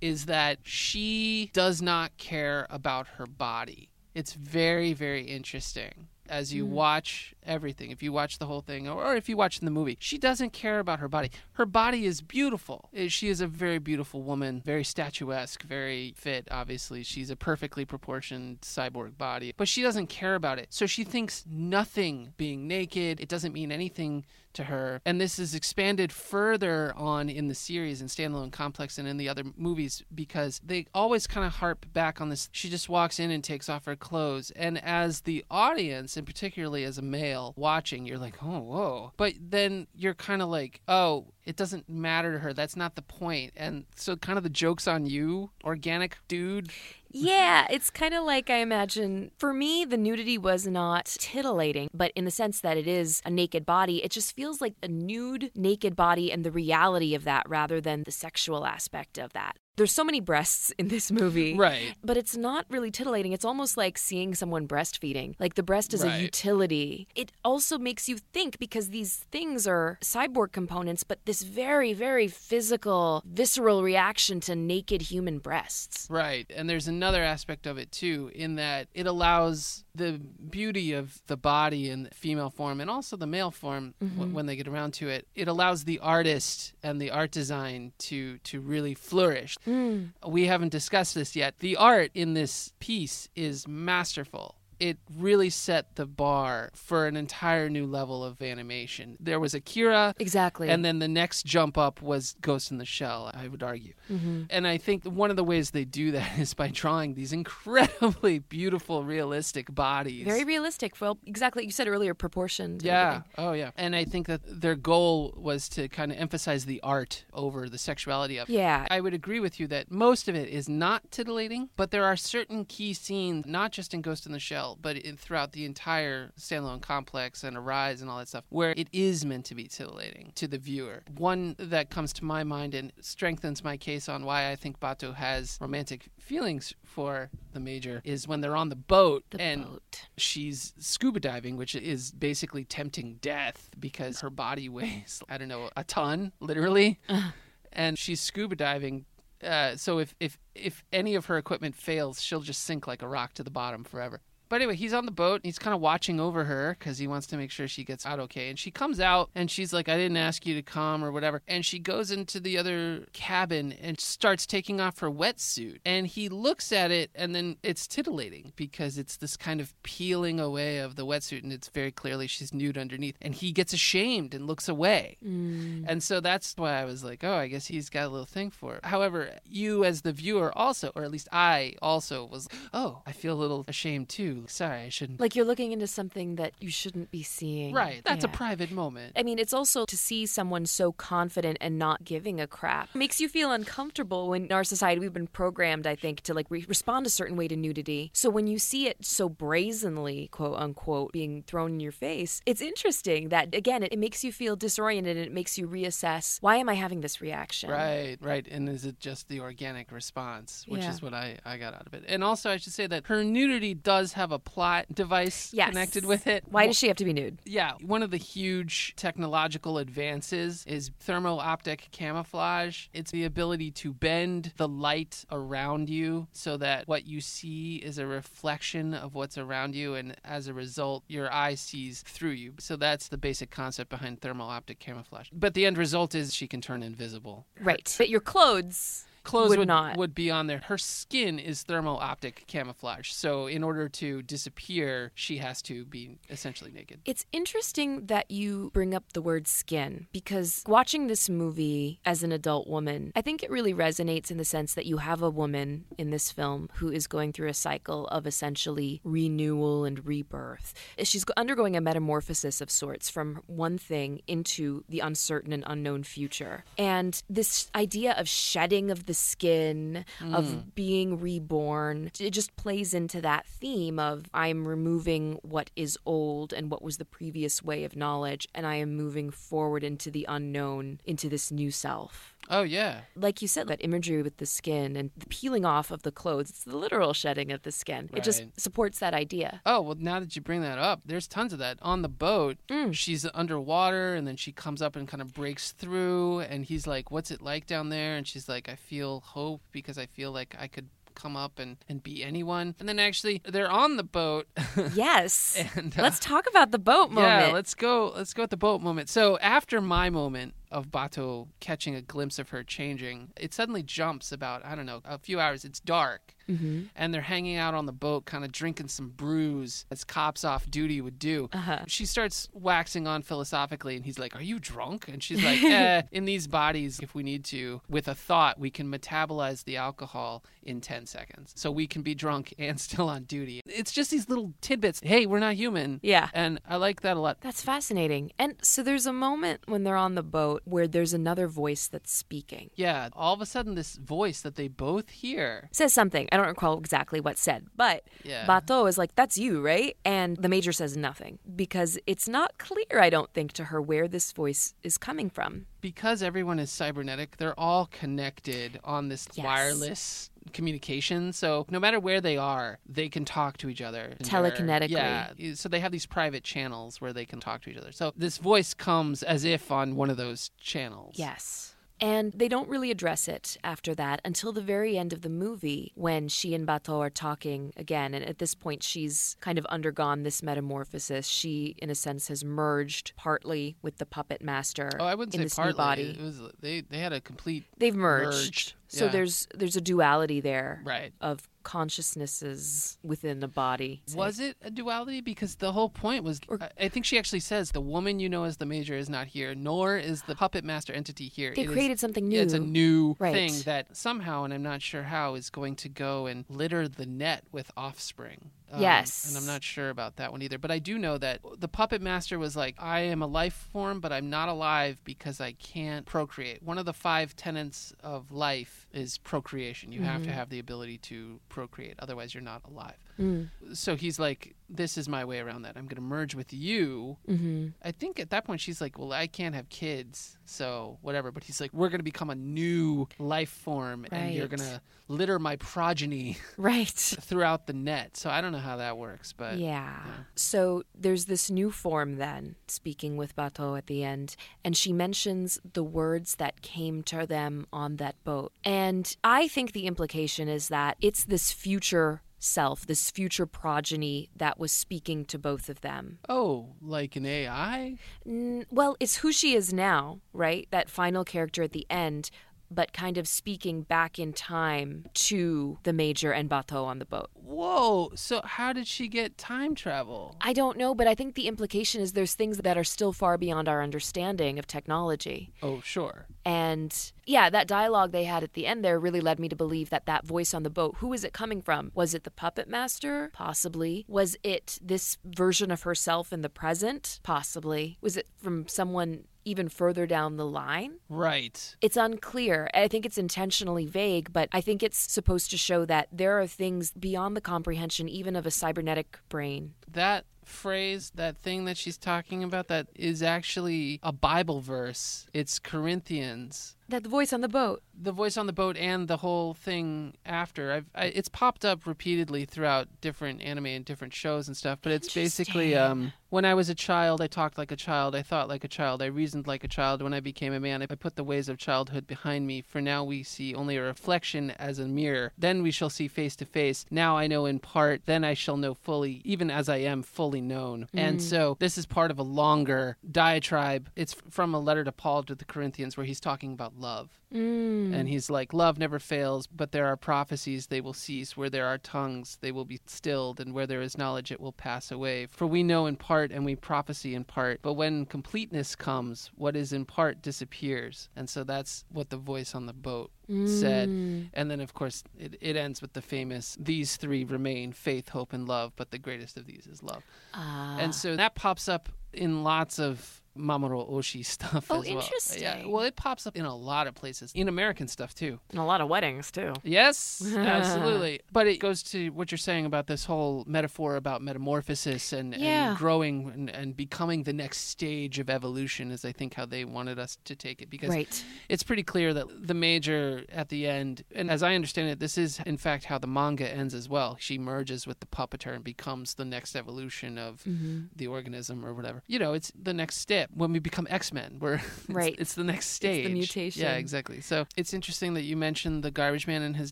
is that she does not care about her body. It's very, very interesting as you watch everything. If you watch the whole thing, or, or if you watch in the movie, she doesn't care about her body. Her body is beautiful. Eh, She is a very beautiful woman, very statuesque, very fit, obviously. She's a perfectly proportioned cyborg body, but she doesn't care about it. So she thinks nothing being naked, it doesn't mean anything to her. And this is expanded further on in the series and Standalone Complex and in the other movies because they always kind of harp back on this. She just walks in and takes off her clothes. And as the audience, and particularly as a male watching, you're like, oh, whoa. But then you're kind of like, oh, it doesn't matter to her. That's not the point. And so kind of the joke's on you, organic dude. Yeah, it's kind of like I imagine. For me, the nudity was not titillating, but in the sense that it is a naked body, it just feels like a nude, naked body and the reality of that rather than the sexual aspect of that. There's so many breasts in this movie. Right. But it's not really titillating. It's almost like seeing someone breastfeeding. Like the breast is Right. a utility. It also makes you think because these things are cyborg components, but this very, very physical, visceral reaction to naked human breasts. Right. And there's another aspect of it too, in that it allows the beauty of the body and the female form and also the male form w- mm-hmm. when they get around to it. It allows the artist and the art design to to really flourish. Mm. We haven't discussed this yet. The art in this piece is masterful. It really set the bar for an entire new level of animation. There was Akira, Exactly. and then the next jump up was Ghost in the Shell, I would argue. Mm-hmm. And I think one of the ways they do that is by drawing these incredibly beautiful, realistic bodies. very realistic. Well, exactly. You said earlier, proportioned. yeah. Oh, yeah. And I think that their goal was to kind of emphasize the art over the sexuality of it. Yeah. I would agree with you that most of it is not titillating, but there are certain key scenes, not just in Ghost in the Shell, but in, throughout the entire standalone complex and Arise and all that stuff, where it is meant to be titillating to the viewer. One that comes to my mind and strengthens my case on why I think Batou has romantic feelings for the Major is when they're on the boat The and boat. she's scuba diving, which is basically tempting death because her body weighs, I don't know, a ton, literally. and she's scuba diving. Uh, so if, if if any of her equipment fails, she'll just sink like a rock to the bottom forever. But anyway, he's on the boat. And he's kind of watching over her because he wants to make sure she gets out okay. And she comes out and she's like, I didn't ask you to come or whatever. And she goes into the other cabin and starts taking off her wetsuit. And he looks at it and then it's titillating because it's this kind of peeling away of the wetsuit. And it's very clearly she's nude underneath. And he gets ashamed and looks away. Mm. And so that's why I was like, oh, I guess he's got a little thing for it. However, you as the viewer also, or at least I also was, oh, I feel a little ashamed too. Sorry, I shouldn't. Like you're looking into something that you shouldn't be seeing. right. That's a private moment. I mean, it's also to see someone so confident and not giving a crap makes you feel uncomfortable when in our society we've been programmed, I think, to like re- respond a certain way to nudity. So when you see it so brazenly, quote unquote, being thrown in your face, it's interesting that again, it, it makes you feel disoriented and it makes you reassess why am I having this reaction? Right, right. And is it just the organic response, which Yeah. is what I, I got out of it. And also, I should say that her nudity does have a plot device Yes. connected with it. Why does she have to be nude? Yeah, one of the huge technological advances is thermo optic camouflage. It's the ability to bend the light around you so that what you see is a reflection of what's around you, and as a result, your eye sees through you. So that's the basic concept behind thermal optic camouflage. But the end result is she can turn invisible. Right. But your clothes Clothes would would, not. would be on there. Her skin is thermal optic camouflage. So in order to disappear, she has to be essentially naked. It's interesting that you bring up the word skin because watching this movie as an adult woman, I think it really resonates in the sense that you have a woman in this film who is going through a cycle of essentially renewal and rebirth. She's undergoing a metamorphosis of sorts from one thing into the uncertain and unknown future. And this idea of shedding of the skin, of mm. being reborn, it just plays into that theme of I'm removing what is old and what was the previous way of knowledge, and I am moving forward into the unknown, into this new self. Oh, yeah. Like you said, that imagery with the skin and the peeling off of the clothes, it's the literal shedding of the skin. It just supports that idea. Oh, well, now that you bring that up, there's tons of that. On the boat, Mm. she's underwater and then she comes up and kind of breaks through. And he's like, What's it like down there? And she's like, I feel hope because I feel like I could come up and, and be anyone. And then actually, they're on the boat. Yes. and uh, Let's talk about the boat moment. Yeah, let's go. Let's go at the boat moment. So after my moment of Batou catching a glimpse of her changing, it suddenly jumps about I don't know a few hours. It's dark, mm-hmm. and they're hanging out on the boat, kind of drinking some brews, as cops off duty would do. Uh-huh. She starts waxing on philosophically, and he's like, "Are you drunk?" And she's like, eh, "In these bodies, if we need to, with a thought, we can metabolize the alcohol in ten seconds, so we can be drunk and still on duty." It's just these little tidbits. Hey, we're not human. Yeah. And I like that a lot. That's fascinating. And so there's a moment when they're on the boat where there's another voice that's speaking. Yeah, all of a sudden, this voice that they both hear. Says something. I don't recall exactly what's said, but Yeah. Batou is like, That's you, right? And the major says nothing because it's not clear, I don't think, to her where this voice is coming from. because everyone is cybernetic, they're all connected on this Yes. wireless communication. So no matter where they are, they can talk to each other. Telekinetically. Yeah. So they have these private channels where they can talk to each other. So this voice comes as if on one of those channels. Yes. And they don't really address it after that until the very end of the movie when she and Batou are talking again. And at this point, she's kind of undergone this metamorphosis. She, in a sense, has merged partly with the puppet master Oh, I wouldn't in say this partly. new body. It was they they had a complete They've merged. merged. So Yeah. there's there's a duality there right. of consciousnesses within the body. Was it a duality? Because the whole point was, Or- I- think she actually says, the woman you know as the major is not here, nor is the puppet master entity here. They It is- created something new. It's a new Right. thing that somehow, and I'm not sure how, is going to go and litter the net with offspring. Um, Yes. And I'm not sure about that one either. But I do know that the puppet master was like, I am a life form, but I'm not alive because I can't procreate. One of the five tenets of life is procreation. You have to Mhm. have the ability to procreate, otherwise, you're not alive. Mm. So he's like, "This is my way around that. I'm going to merge with you." hmm I think at that point she's like, "Well, I can't have kids, so whatever." But he's like, "We're going to become a new life form, and you're going to litter my progeny Right. throughout the net." So I don't know how that works, but yeah. So there's this new form then, speaking with Batou at the end, and she mentions the words that came to them on that boat. And I think the implication is that it's this future self, this future progeny that was speaking to both of them. oh, like an AI? N- well, it's who she is now, right? That final character at the end, but kind of speaking back in time to the Major and Batou on the boat. Whoa! So how did she get time travel? I don't know, but I think the implication is there's things that are still far beyond our understanding of technology. Oh, sure. And yeah, that dialogue they had at the end there really led me to believe that that voice on the boat, who is it coming from? Was it the puppet master? Possibly. Was it this version of herself in the present? Possibly. Was it from someone even further down the line? Right. It's unclear. I think it's intentionally vague, but I think it's supposed to show that there are things beyond the comprehension even of a cybernetic brain. That phrase, that thing that she's talking about, that is actually a Bible verse. It's Corinthians. That voice on the boat. The voice on the boat and the whole thing after. I've, I, it's popped up repeatedly throughout different anime and different shows and stuff. But it's basically um, when I was a child, I talked like a child, I thought like a child, I reasoned like a child. When I became a man, I put the ways of childhood behind me. For now, we see only a reflection as a mirror. Then we shall see face to face. Now I know in part. Then I shall know fully, even as I am fully known. And mm. so this is part of a longer diatribe. It's from a letter to Paul to the Corinthians where he's talking about love. Mm. And he's like, Love never fails, but there are prophecies, they will cease. Where there are tongues, they will be stilled. And where there is knowledge, it will pass away. For we know in part and we prophesy in part. But when completeness comes, what is in part disappears. And so that's what the voice on the boat said. Mm. And then, of course, it, it ends with the famous These three remain faith, hope, and love, but the greatest of these is love. Ah. And so that pops up in lots of Mamoru Oshii stuff Oh, as well. Yeah, well, it pops up in a lot of places, in American stuff too. And a lot of weddings too. Yes, absolutely. But it goes to what you're saying about this whole metaphor about metamorphosis and, Yeah. and growing and, and becoming the next stage of evolution, is I think how they wanted us to take it. Because Right. it's pretty clear that the major at the end, and as I understand it, this is in fact how the manga ends as well. She merges with the puppeteer and becomes the next evolution of Mm-hmm. the organism or whatever. You know, it's the next step when we become X Men. We're it's, Right. It's the next stage. It's the mutation. Yeah, exactly. So it's interesting that you mentioned the garbage man and his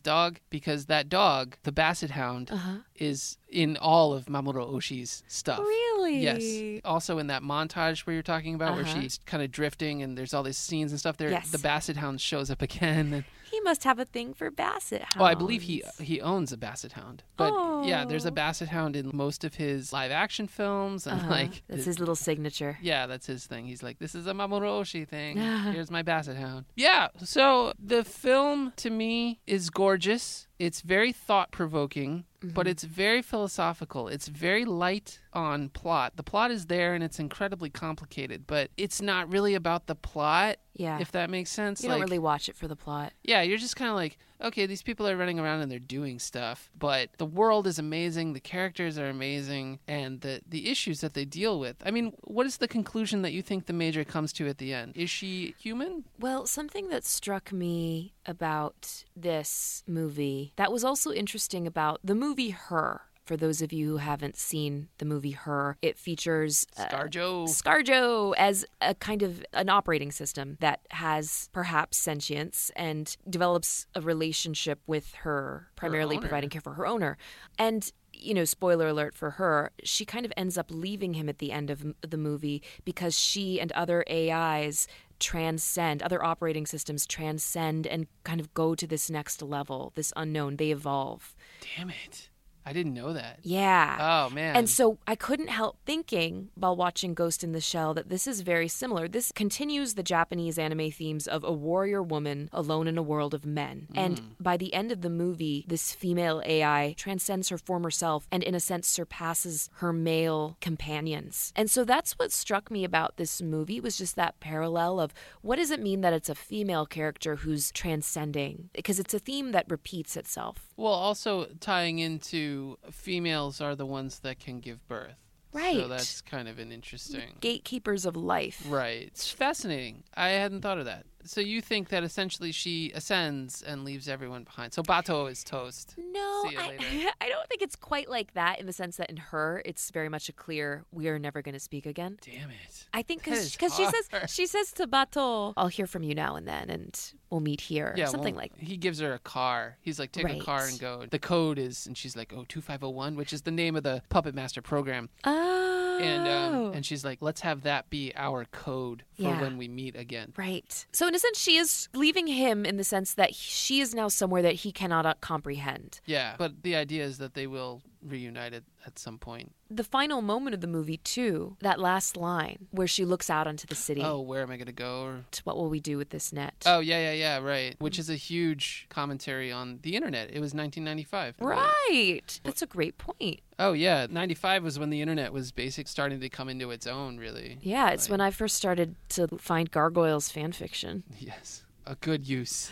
dog because that dog, the Basset Hound, Uh huh. is in all of Mamoru Oshii's stuff. Really? Yes. Also in that montage where you're talking about where Uh-huh. she's kind of drifting and there's all these scenes and stuff there, Yes. the Basset Hound shows up again. And, He must have a thing for basset hounds. oh, I believe he he owns a Basset Hound. But yeah, there's a Oh. Basset Hound in most of his live action films and Uh-huh. like That's his little signature. yeah, that's his thing. He's like, this is a Mamoru Oshii thing. Here's my Basset Hound. Yeah, so the film to me is gorgeous. It's very thought provoking, but mm-hmm. it's very philosophical. It's very light on plot. The plot is there and it's incredibly complicated, but it's not really about the plot, Yeah. if that makes sense. you like, don't really watch it for the plot. yeah, you're just kind of like, okay, these people are running around and they're doing stuff, but the world is amazing, the characters are amazing, and the the issues that they deal with. I mean, what is the conclusion that you think the major comes to at the end? Is she human? Well, something that struck me about this movie that was also interesting about the movie Her. For those of you who haven't seen the movie Her, it features uh, Scarjo. ScarJo as a kind of an operating system that has perhaps sentience and develops a relationship with her, primarily owner. providing care for her owner. And you know, spoiler alert for her, she kind of ends up leaving him at the end of the movie because she and other AIs transcend, other operating systems transcend and kind of go to this next level, this unknown. They evolve. Damn it. I didn't know that. Yeah. Oh, man. And so I couldn't help thinking while watching Ghost in the Shell that this is very similar. This continues the Japanese anime themes of a warrior woman alone in a world of men. And mm. by the end of the movie, this female AI transcends her former self and, in a sense, surpasses her male companions. And so that's what struck me about this movie was just that parallel of what does it mean that it's a female character who's transcending? Because it's a theme that repeats itself. Well, also tying into to females are the ones that can give birth. Right. So that's kind of an interesting. Gatekeepers of life. Right. It's fascinating. I hadn't thought of that. So you think that essentially she ascends and leaves everyone behind. So Batou is toast. No, I. I don't think it's quite like that in the sense that in her, it's very much a clear we are never going to speak again. Damn it. I think because she says she says to Batou, "I'll hear from you now and then, and we'll meet here," Yeah, something well, like. That. He gives her a car. He's like, take a car and go. The code is, and she's like, oh, 2501, which is the name of the Puppet Master program. Oh, And um, and she's like, let's have that be our code for Yeah. when we meet again. Right. So, in a sense, she is leaving him in the sense that she is now somewhere that he cannot uh, comprehend. Yeah, but the idea is that they will reunite it at some point. The final moment of the movie, too, that last line where she looks out onto the city. Oh, where am I going to go? Or to What will we do with this net? Oh yeah, yeah, yeah, right. Which is a huge commentary on the internet. It was 1995. Right. That's a great point. Oh yeah, 95 was when the internet was basic starting to come into its own. Really. Yeah, it's Right. when I first started to find gargoyles fan fiction. Yes. A good use.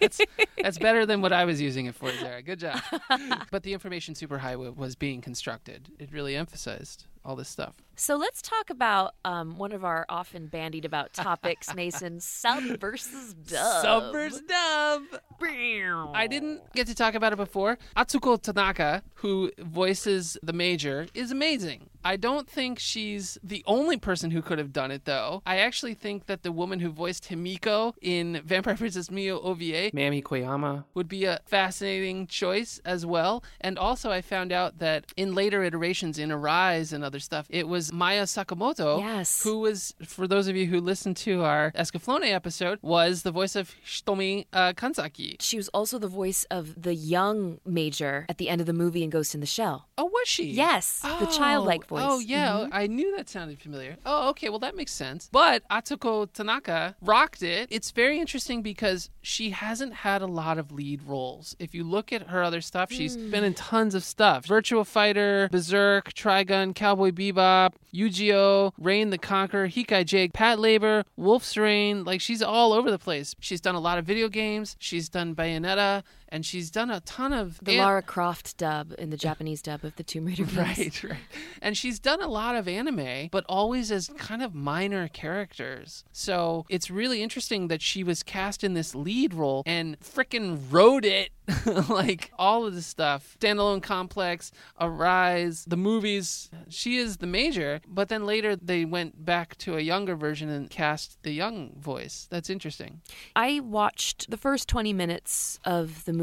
That's, that's better than what I was using it for, Zehra. Good job. but the information superhighway was being constructed. It really emphasized all this stuff. So let's talk about um, one of our often bandied about topics, Mason sub versus dub. Sub versus dub. I didn't get to talk about it before. Atsuko Tanaka, who voices the major, is amazing. I don't think she's the only person who could have done it, though. I actually think that the woman who voiced Himiko in Vampire Princess Miyu OVA, Mami Koyama, would be a fascinating choice as well. And also, I found out that in later iterations in Arise and other stuff, it was Maya Sakamoto, Yes. who was, for those of you who listened to our Escaflowne episode, was the voice of Hitomi uh, Kanzaki. She was also the voice of the young major at the end of the movie in Ghost in the Shell. Oh, was she? Yes, the childlike voice. Oh, yeah. Mhm. I knew that sounded familiar. Oh, okay. Well, that makes sense. But Atsuko Tanaka rocked it. It's very interesting because she hasn't had a lot of lead roles. If you look at her other stuff, she's Hmm. been in tons of stuff Virtua Fighter, Berserk, Trigun, Cowboy Bebop, Yu-Gi-Oh!, Reign the Conqueror, Hikai Jake, Patlabor, Wolf's Rain. Like, she's all over the place. She's done a lot of video games. She's done Bayonetta. And she's done a ton of The an- Lara Croft dub in the Japanese dub of the Tomb Raider. Right, right. And she's done a lot of anime, but always as kind of minor characters. So it's really interesting that she was cast in this lead role and frickin' wrote it. like all of the stuff. Standalone Complex, Arise, the movies. She is the major, but then later they went back to a younger version and cast the young voice. That's interesting. I watched the first 20 minutes of the movie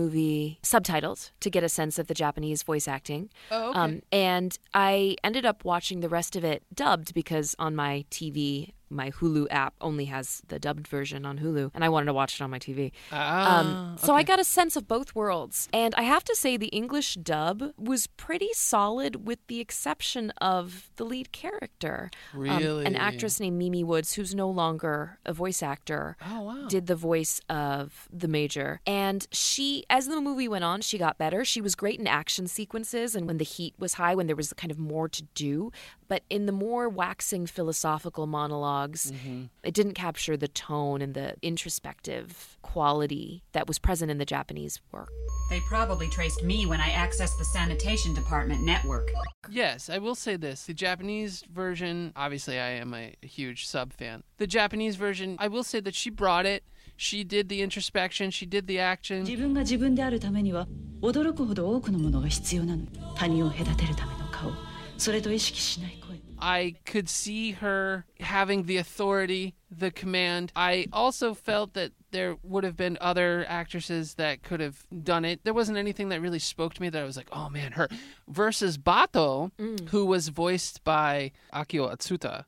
subtitled to get a sense of the Japanese voice acting. Oh, okay. Um, and I ended up watching the rest of it dubbed because on my TV, my Hulu app only has the dubbed version on Hulu, and I wanted to watch it on my TV. ah, Um, so I got a sense of both worlds. And I have to say, the English dub was pretty solid, with the exception of the lead character. Um, an actress named Mimi Woods, who's no longer a voice actor. Oh, wow. Did the voice of the major. And she, as the movie went on, she got better. She was great in action sequences and when the heat was high, when there was kind of more to do. But in the more waxing philosophical monologues, Mm-hmm. it didn't capture the tone and the introspective quality that was present in the Japanese work. They probably traced me when I accessed the sanitation department network. Yes, I will say this. The Japanese version, obviously, I am a huge sub fan. The Japanese version, I will say that she brought it. She did the introspection, she did the action. 自分が自分であるためには驚くほど多くのものが必要なの他人を隔てるための顔それと意識しない声 I could see her having the authority, the command. I also felt that there would have been other actresses that could have done it. There wasn't anything that really spoke to me that I was like, oh man, her. Versus Batou, mm. who was voiced by Akio Otsuka.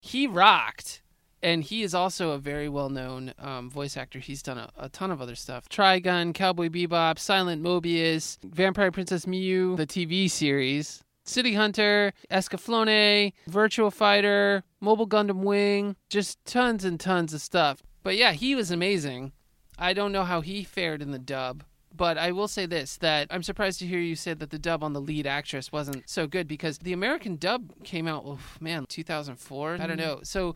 He rocked and he is also a very well-known um, voice actor. He's done a, a ton of other stuff. Trigun cowboy bebop silent mobius vampire princess Miyu, the tv series city hunter escaflowne virtua fighter mobile gundam wing just tons and tons of stuff. But yeah he was amazing. I don't know how he fared in the dub but I will say this that I'm surprised to hear you say that the dub on the lead actress wasn't so good because the American dub came out, oh, man, 2004. I don't know. So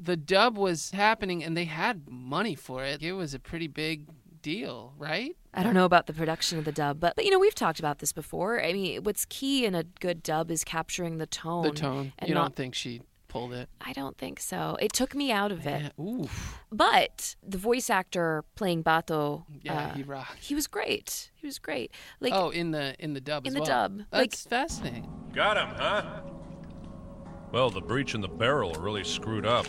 the dub was happening and they had money for it. It was a pretty big deal, right? I don't know about the production of the dub, but, but you know, we've talked about this before. I mean, what's key in a good dub is capturing the tone. The tone. And You not, don't think she pulled it? I don't think so. It took me out of it. Yeah. Oof. But the voice actor playing Batou, Yeah, uh, he rocked. he was great. He was great. Like oh, in the in the dub in as the well. dub, like- That's fascinating. Got him, huh? Well, the breach in the barrel really screwed up.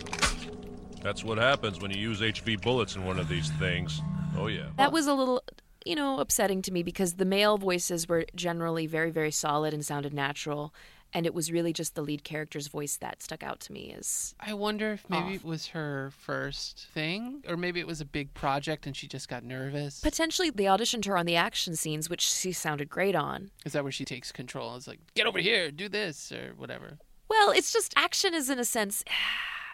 That's what happens when you use HV bullets in one of these things. Oh, yeah. that was a little you know upsetting to me because the male voices were generally very very solid and sounded natural and it was really just the lead character's voice that stuck out to me as I wonder if maybe Off. it was her first thing, or maybe it was a big project and she just got nervous. potentially they auditioned her on the action scenes which she sounded great on Is that where she takes control? It's like, get over here, do this, or whatever. Well, it's just action is in a sense.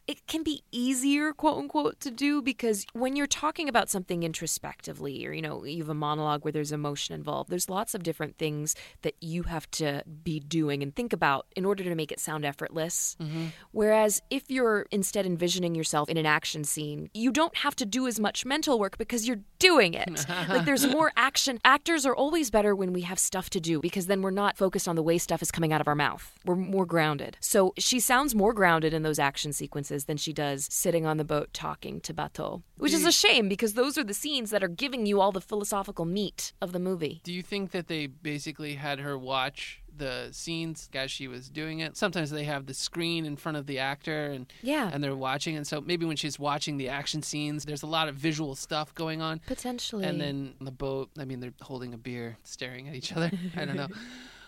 It can be easier, quote unquote, to do because when you're talking about something introspectively, or you know, you have a monologue where there's emotion involved, there's lots of different things that you have to be doing and think about in order to make it sound effortless. Mm-hmm. Whereas if you're instead envisioning yourself in an action scene, you don't have to do as much mental work because you're doing it. like there's more action. Actors are always better when we have stuff to do because then we're not focused on the way stuff is coming out of our mouth. We're more grounded. So she sounds more grounded in those action sequences than she does sitting on the boat talking to Batou, which is a shame because those are the scenes that are giving you all the philosophical meat of the movie. Do you think that they basically had her watch the scenes as she was doing it? Sometimes they have the screen in front of the actor and Yeah. and they're watching and so maybe when she's watching the action scenes there's a lot of visual stuff going on. Potentially. And then on the boat, I mean they're holding a beer, staring at each other. I don't know.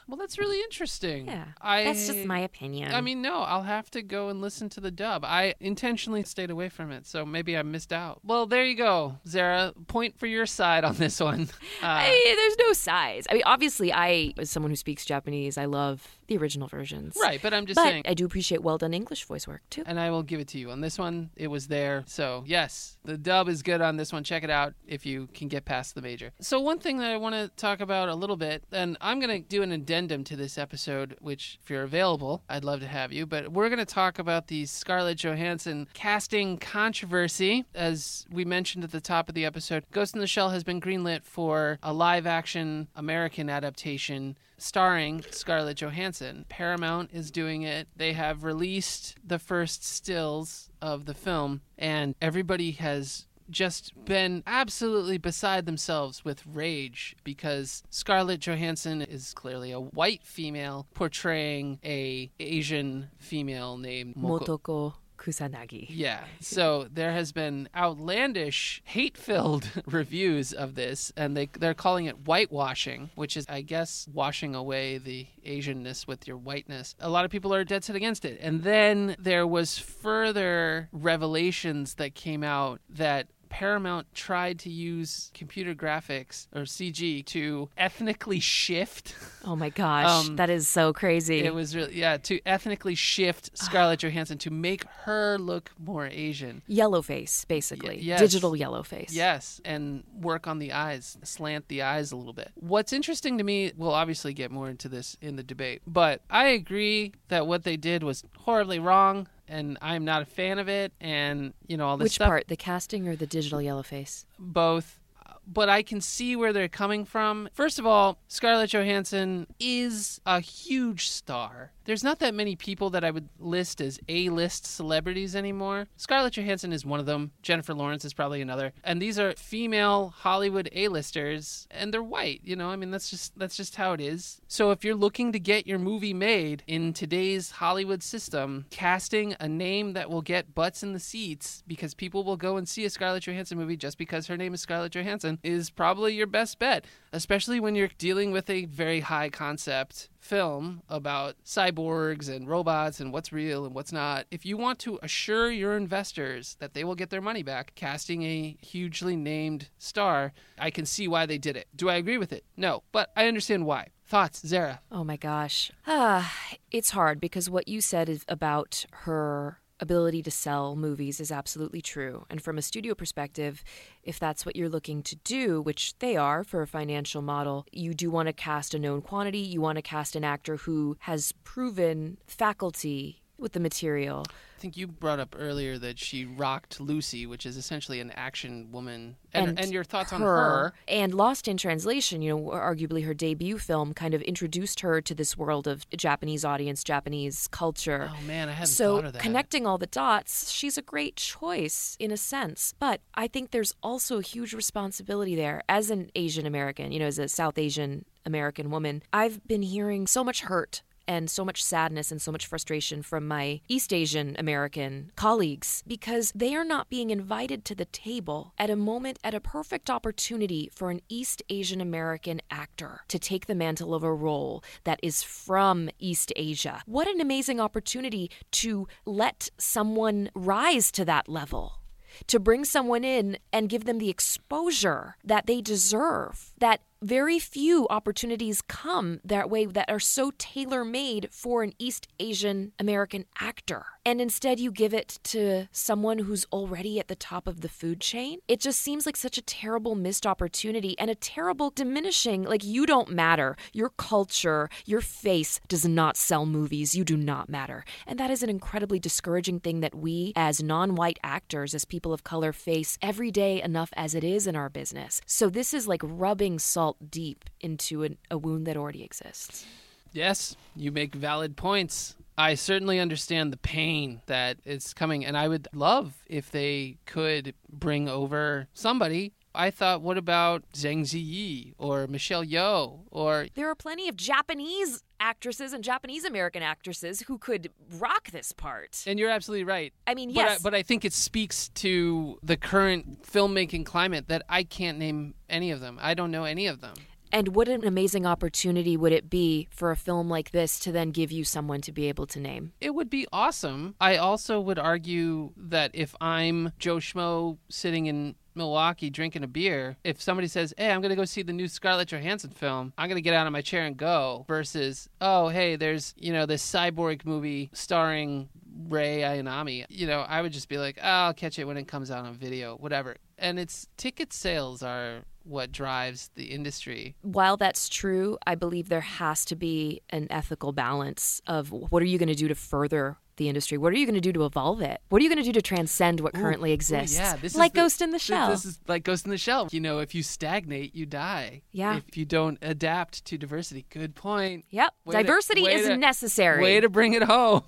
Well, that's really interesting. yeah, I, that's just my opinion. I mean, no, I'll have to go and listen to the dub. I intentionally stayed away from it, so maybe I missed out. Well, there you go, Zehra. Point for your side on this one. Uh, I, there's no size. I mean, obviously, I, as someone who speaks Japanese, I love the original versions. right, but I'm just But saying. I do appreciate well done English voice work too. and I will give it to you. On this one, it was there. So, yes, the dub is good on this one. Check it out if you can get past the major. So, one thing that I want to talk about a little bit, and I'm going to do an addendum to this episode, which, if you're available, I'd love to have you. But we're going to talk about the Scarlett Johansson casting controversy. As we mentioned at the top of the episode, Ghost in the Shell has been greenlit for a live action American adaptation starring Scarlett Johansson. Paramount is doing it. They have released the first stills of the film, and everybody has just been absolutely beside themselves with rage because Scarlett Johansson is clearly a white female portraying a Asian female named Moko. Motoko Kusanagi. Yeah. So there has been outlandish, hate-filled reviews of this, and they they're calling it whitewashing, which is, I guess, washing away the Asianness with your whiteness. A lot of people are dead set against it, and then there was further revelations that came out that. Paramount tried to use computer graphics or CG to ethnically shift Oh my gosh, Um, that is so crazy. It was really yeah to ethnically shift Scarlett Johansson to make her look more Asian. yellow face, basically. Y- yes. Digital yellow face. Yes, and work on the eyes, slant the eyes a little bit. What's interesting to me, we'll obviously get more into this in the debate, but I agree that what they did was horribly wrong, and I'm not a fan of it. And you know all this Which stuff. part, the casting or the digital yellow face? both but I can see where they're coming from. First of all, Scarlett Johansson is a huge star. There's not that many people that I would list as A-list celebrities anymore. Scarlett Johansson is one of them. Jennifer Lawrence is probably another. And these are female Hollywood A-listers and they're white, you know? I mean, that's just that's just how it is. So if you're looking to get your movie made in today's Hollywood system, casting a name that will get butts in the seats because people will go and see a Scarlett Johansson movie just because her name is Scarlett Johansson is probably your best bet, especially when you're dealing with a very high concept film about cyborgs and robots and what's real and what's not. If you want to assure your investors that they will get their money back, casting a hugely named star, I can see why they did it. Do I agree with it? No, but I understand why. Thoughts, Zehra? Oh my gosh. Ah, it's hard because what you said is about her ability to sell movies is absolutely true. And from a studio perspective, if that's what you're looking to do, which they are for a financial model, you do want to cast a known quantity. You want to cast an actor who has proven faculty with the material. I think you brought up earlier that she rocked Lucy, which is essentially an action woman. And, and, your thoughts on her. And Lost in Translation, you know, arguably her debut film, kind of introduced her to this world of Japanese audience, Japanese culture. Oh man, I hadn't so thought of that. connecting all the dots, she's a great choice in a sense. But I think there's also a huge responsibility there as an Asian American, you know, as a South Asian American woman. I've been hearing so much hurt and so much sadness and so much frustration from my East Asian American colleagues because they are not being invited to the table at a moment, at a perfect opportunity for an East Asian American actor to take the mantle of a role that is from East Asia. What an amazing opportunity to let someone rise to that level to bring someone in and give them the exposure that they deserve, that very few opportunities come that way that are so tailor made for an East Asian American actor. And instead, you give it to someone who's already at the top of the food chain. It just seems like such a terrible missed opportunity and a terrible diminishing. Like, you don't matter. Your culture, your face does not sell movies. You do not matter. And that is an incredibly discouraging thing that we, as non white actors, as people of color, face every day enough as it is in our business. So, this is like rubbing salt deep into an, a wound that already exists. Yes, you make valid points. I certainly understand the pain that is coming, and I would love if they could bring over somebody. I thought, what about Zhang Ziyi or Michelle Yeoh or There are plenty of Japanese actresses and Japanese American actresses who could rock this part. And you're absolutely right. I mean, But I, yes. but I think it speaks to the current filmmaking climate that I can't name any of them. I don't know any of them. And what an amazing opportunity would it be for a film like this to then give you someone to be able to name? It would be awesome. I also would argue that if I'm Joe Schmo sitting in Milwaukee drinking a beer, if somebody says, Hey, I'm going to go see the new Scarlett Johansson film, I'm going to get out of my chair and go, versus, Oh, hey, there's, you know, this cyborg movie starring Rei Ayanami. You know, I would just be like, oh, I'll catch it when it comes out on video, whatever. And it's ticket sales are what drives the industry. While that's true, I believe there has to be an ethical balance of what are you going to do to further the industry? What are you going to do to evolve it? What are you going to do to transcend what currently Ooh, exists? yeah, this is like the- Ghost in the Shell. This is like Ghost in the Shell. You know, if you stagnate, you die. Yeah. If you don't adapt to diversity. Good point. yep. Way Diversity way is to- necessary. Way to bring it home.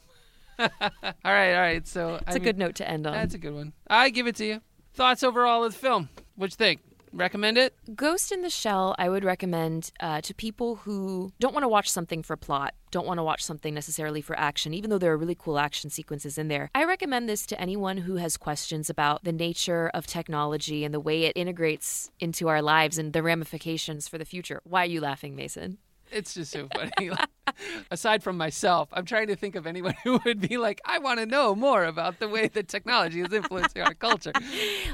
all right, all right. So it's a good note to end on. That's a good one. I give it to you. Thoughts overall of the film? What you think? Recommend it? Ghost in the Shell, I would recommend uh, to people who don't want to watch something for plot, don't want to watch something necessarily for action, even though there are really cool action sequences in there. I recommend this to anyone who has questions about the nature of technology and the way it integrates into our lives and the ramifications for the future. Why are you laughing, Mason? It's just so funny. Aside from myself, I'm trying to think of anyone who would be like, I want to know more about the way that technology is influencing our culture.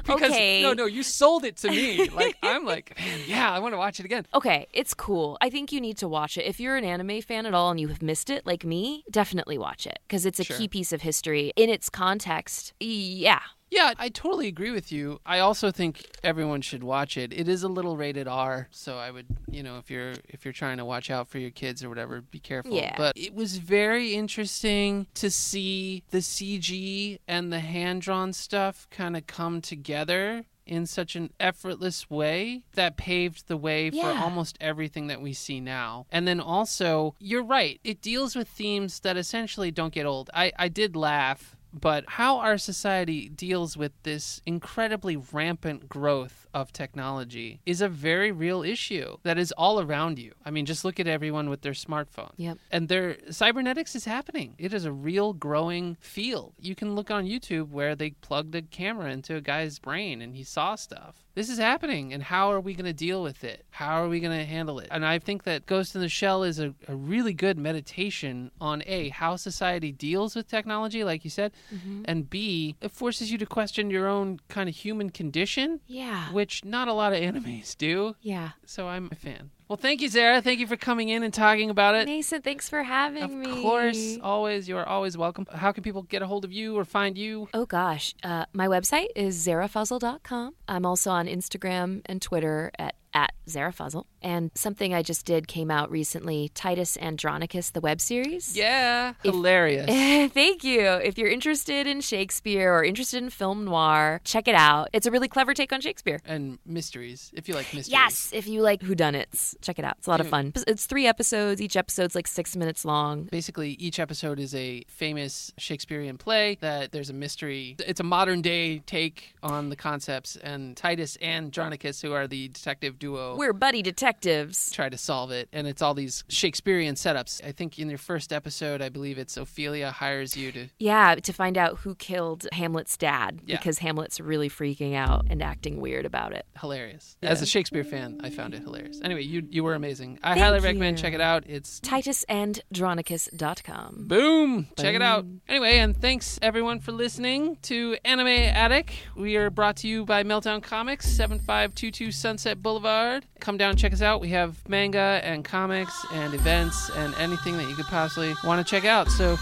Because Okay. no, no, you sold it to me. Like I'm like, man, yeah, I want to watch it again. Okay, it's cool. I think you need to watch it. If you're an anime fan at all and you have missed it, like me, definitely watch it because it's a Sure. key piece of history in its context. Yeah, Yeah, I totally agree with you. I also think everyone should watch it. It is a little rated R, so I would, you know, if you're if you're trying to watch out for your kids or whatever, be careful. Yeah. But it was very interesting to see the CG and the hand-drawn stuff kind of come together in such an effortless way that paved the way for Yeah. almost everything that we see now. And then also, you're right, it deals with themes that essentially don't get old. I, I did laugh, but how our society deals with this incredibly rampant growth of technology is a very real issue that is all around you. I mean, just look at everyone with their smartphone. Yep. And their cybernetics is happening. It is a real growing field. You can look on YouTube where they plugged a camera into a guy's brain and he saw stuff. This is happening, and how are we going to deal with it? How are we going to handle it? And I think that Ghost in the Shell is a, a really good meditation on A, how society deals with technology, like you said, mm-hmm. and B, it forces you to question your own kind of human condition, yeah, which not a lot of animes do. yeah. So I'm a fan. Well, thank you, Zehra. Thank you for coming in and talking about it. Mason, thanks for having Of me. Of course, always. You are always welcome. How can people get a hold of you or find you? Oh gosh, uh, my website is zehrafazal.com. I'm also on Instagram and Twitter at at ZehraFazal. And something I just did came out recently, Titus Andronicus, the web series. Yeah, hilarious. Thank you. If you're interested in Shakespeare or interested in film noir, check it out. It's a really clever take on Shakespeare. and mysteries, if you like mysteries. Yes, if you like whodunits, check it out. It's a lot of fun. It's three episodes. Each episode's like six minutes long. Basically, each episode is a famous Shakespearean play that there's a mystery. It's a modern day take on the concepts, and Titus and Andronicus, who are the detective duo, We're buddy detectives. try to solve it. And it's all these Shakespearean setups. I think in your first episode, I believe it's Ophelia hires you to. Yeah, to find out who killed Hamlet's dad Yeah. because Hamlet's really freaking out and acting weird about it. Hilarious. As a Shakespeare fan, I found it hilarious. Anyway, you you were amazing. I Thank highly recommend check it out. It's TitusandDronicus.com. Boom! Check it out. Anyway, and thanks everyone for listening to Anime Attic. We are brought to you by Meltdown Comics, 7522 Sunset Boulevard. Come down and check us out. We have manga and comics and events and anything that you could possibly want to check out. So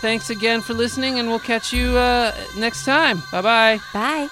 thanks again for listening, and we'll catch you uh, next time. Bye bye. Bye.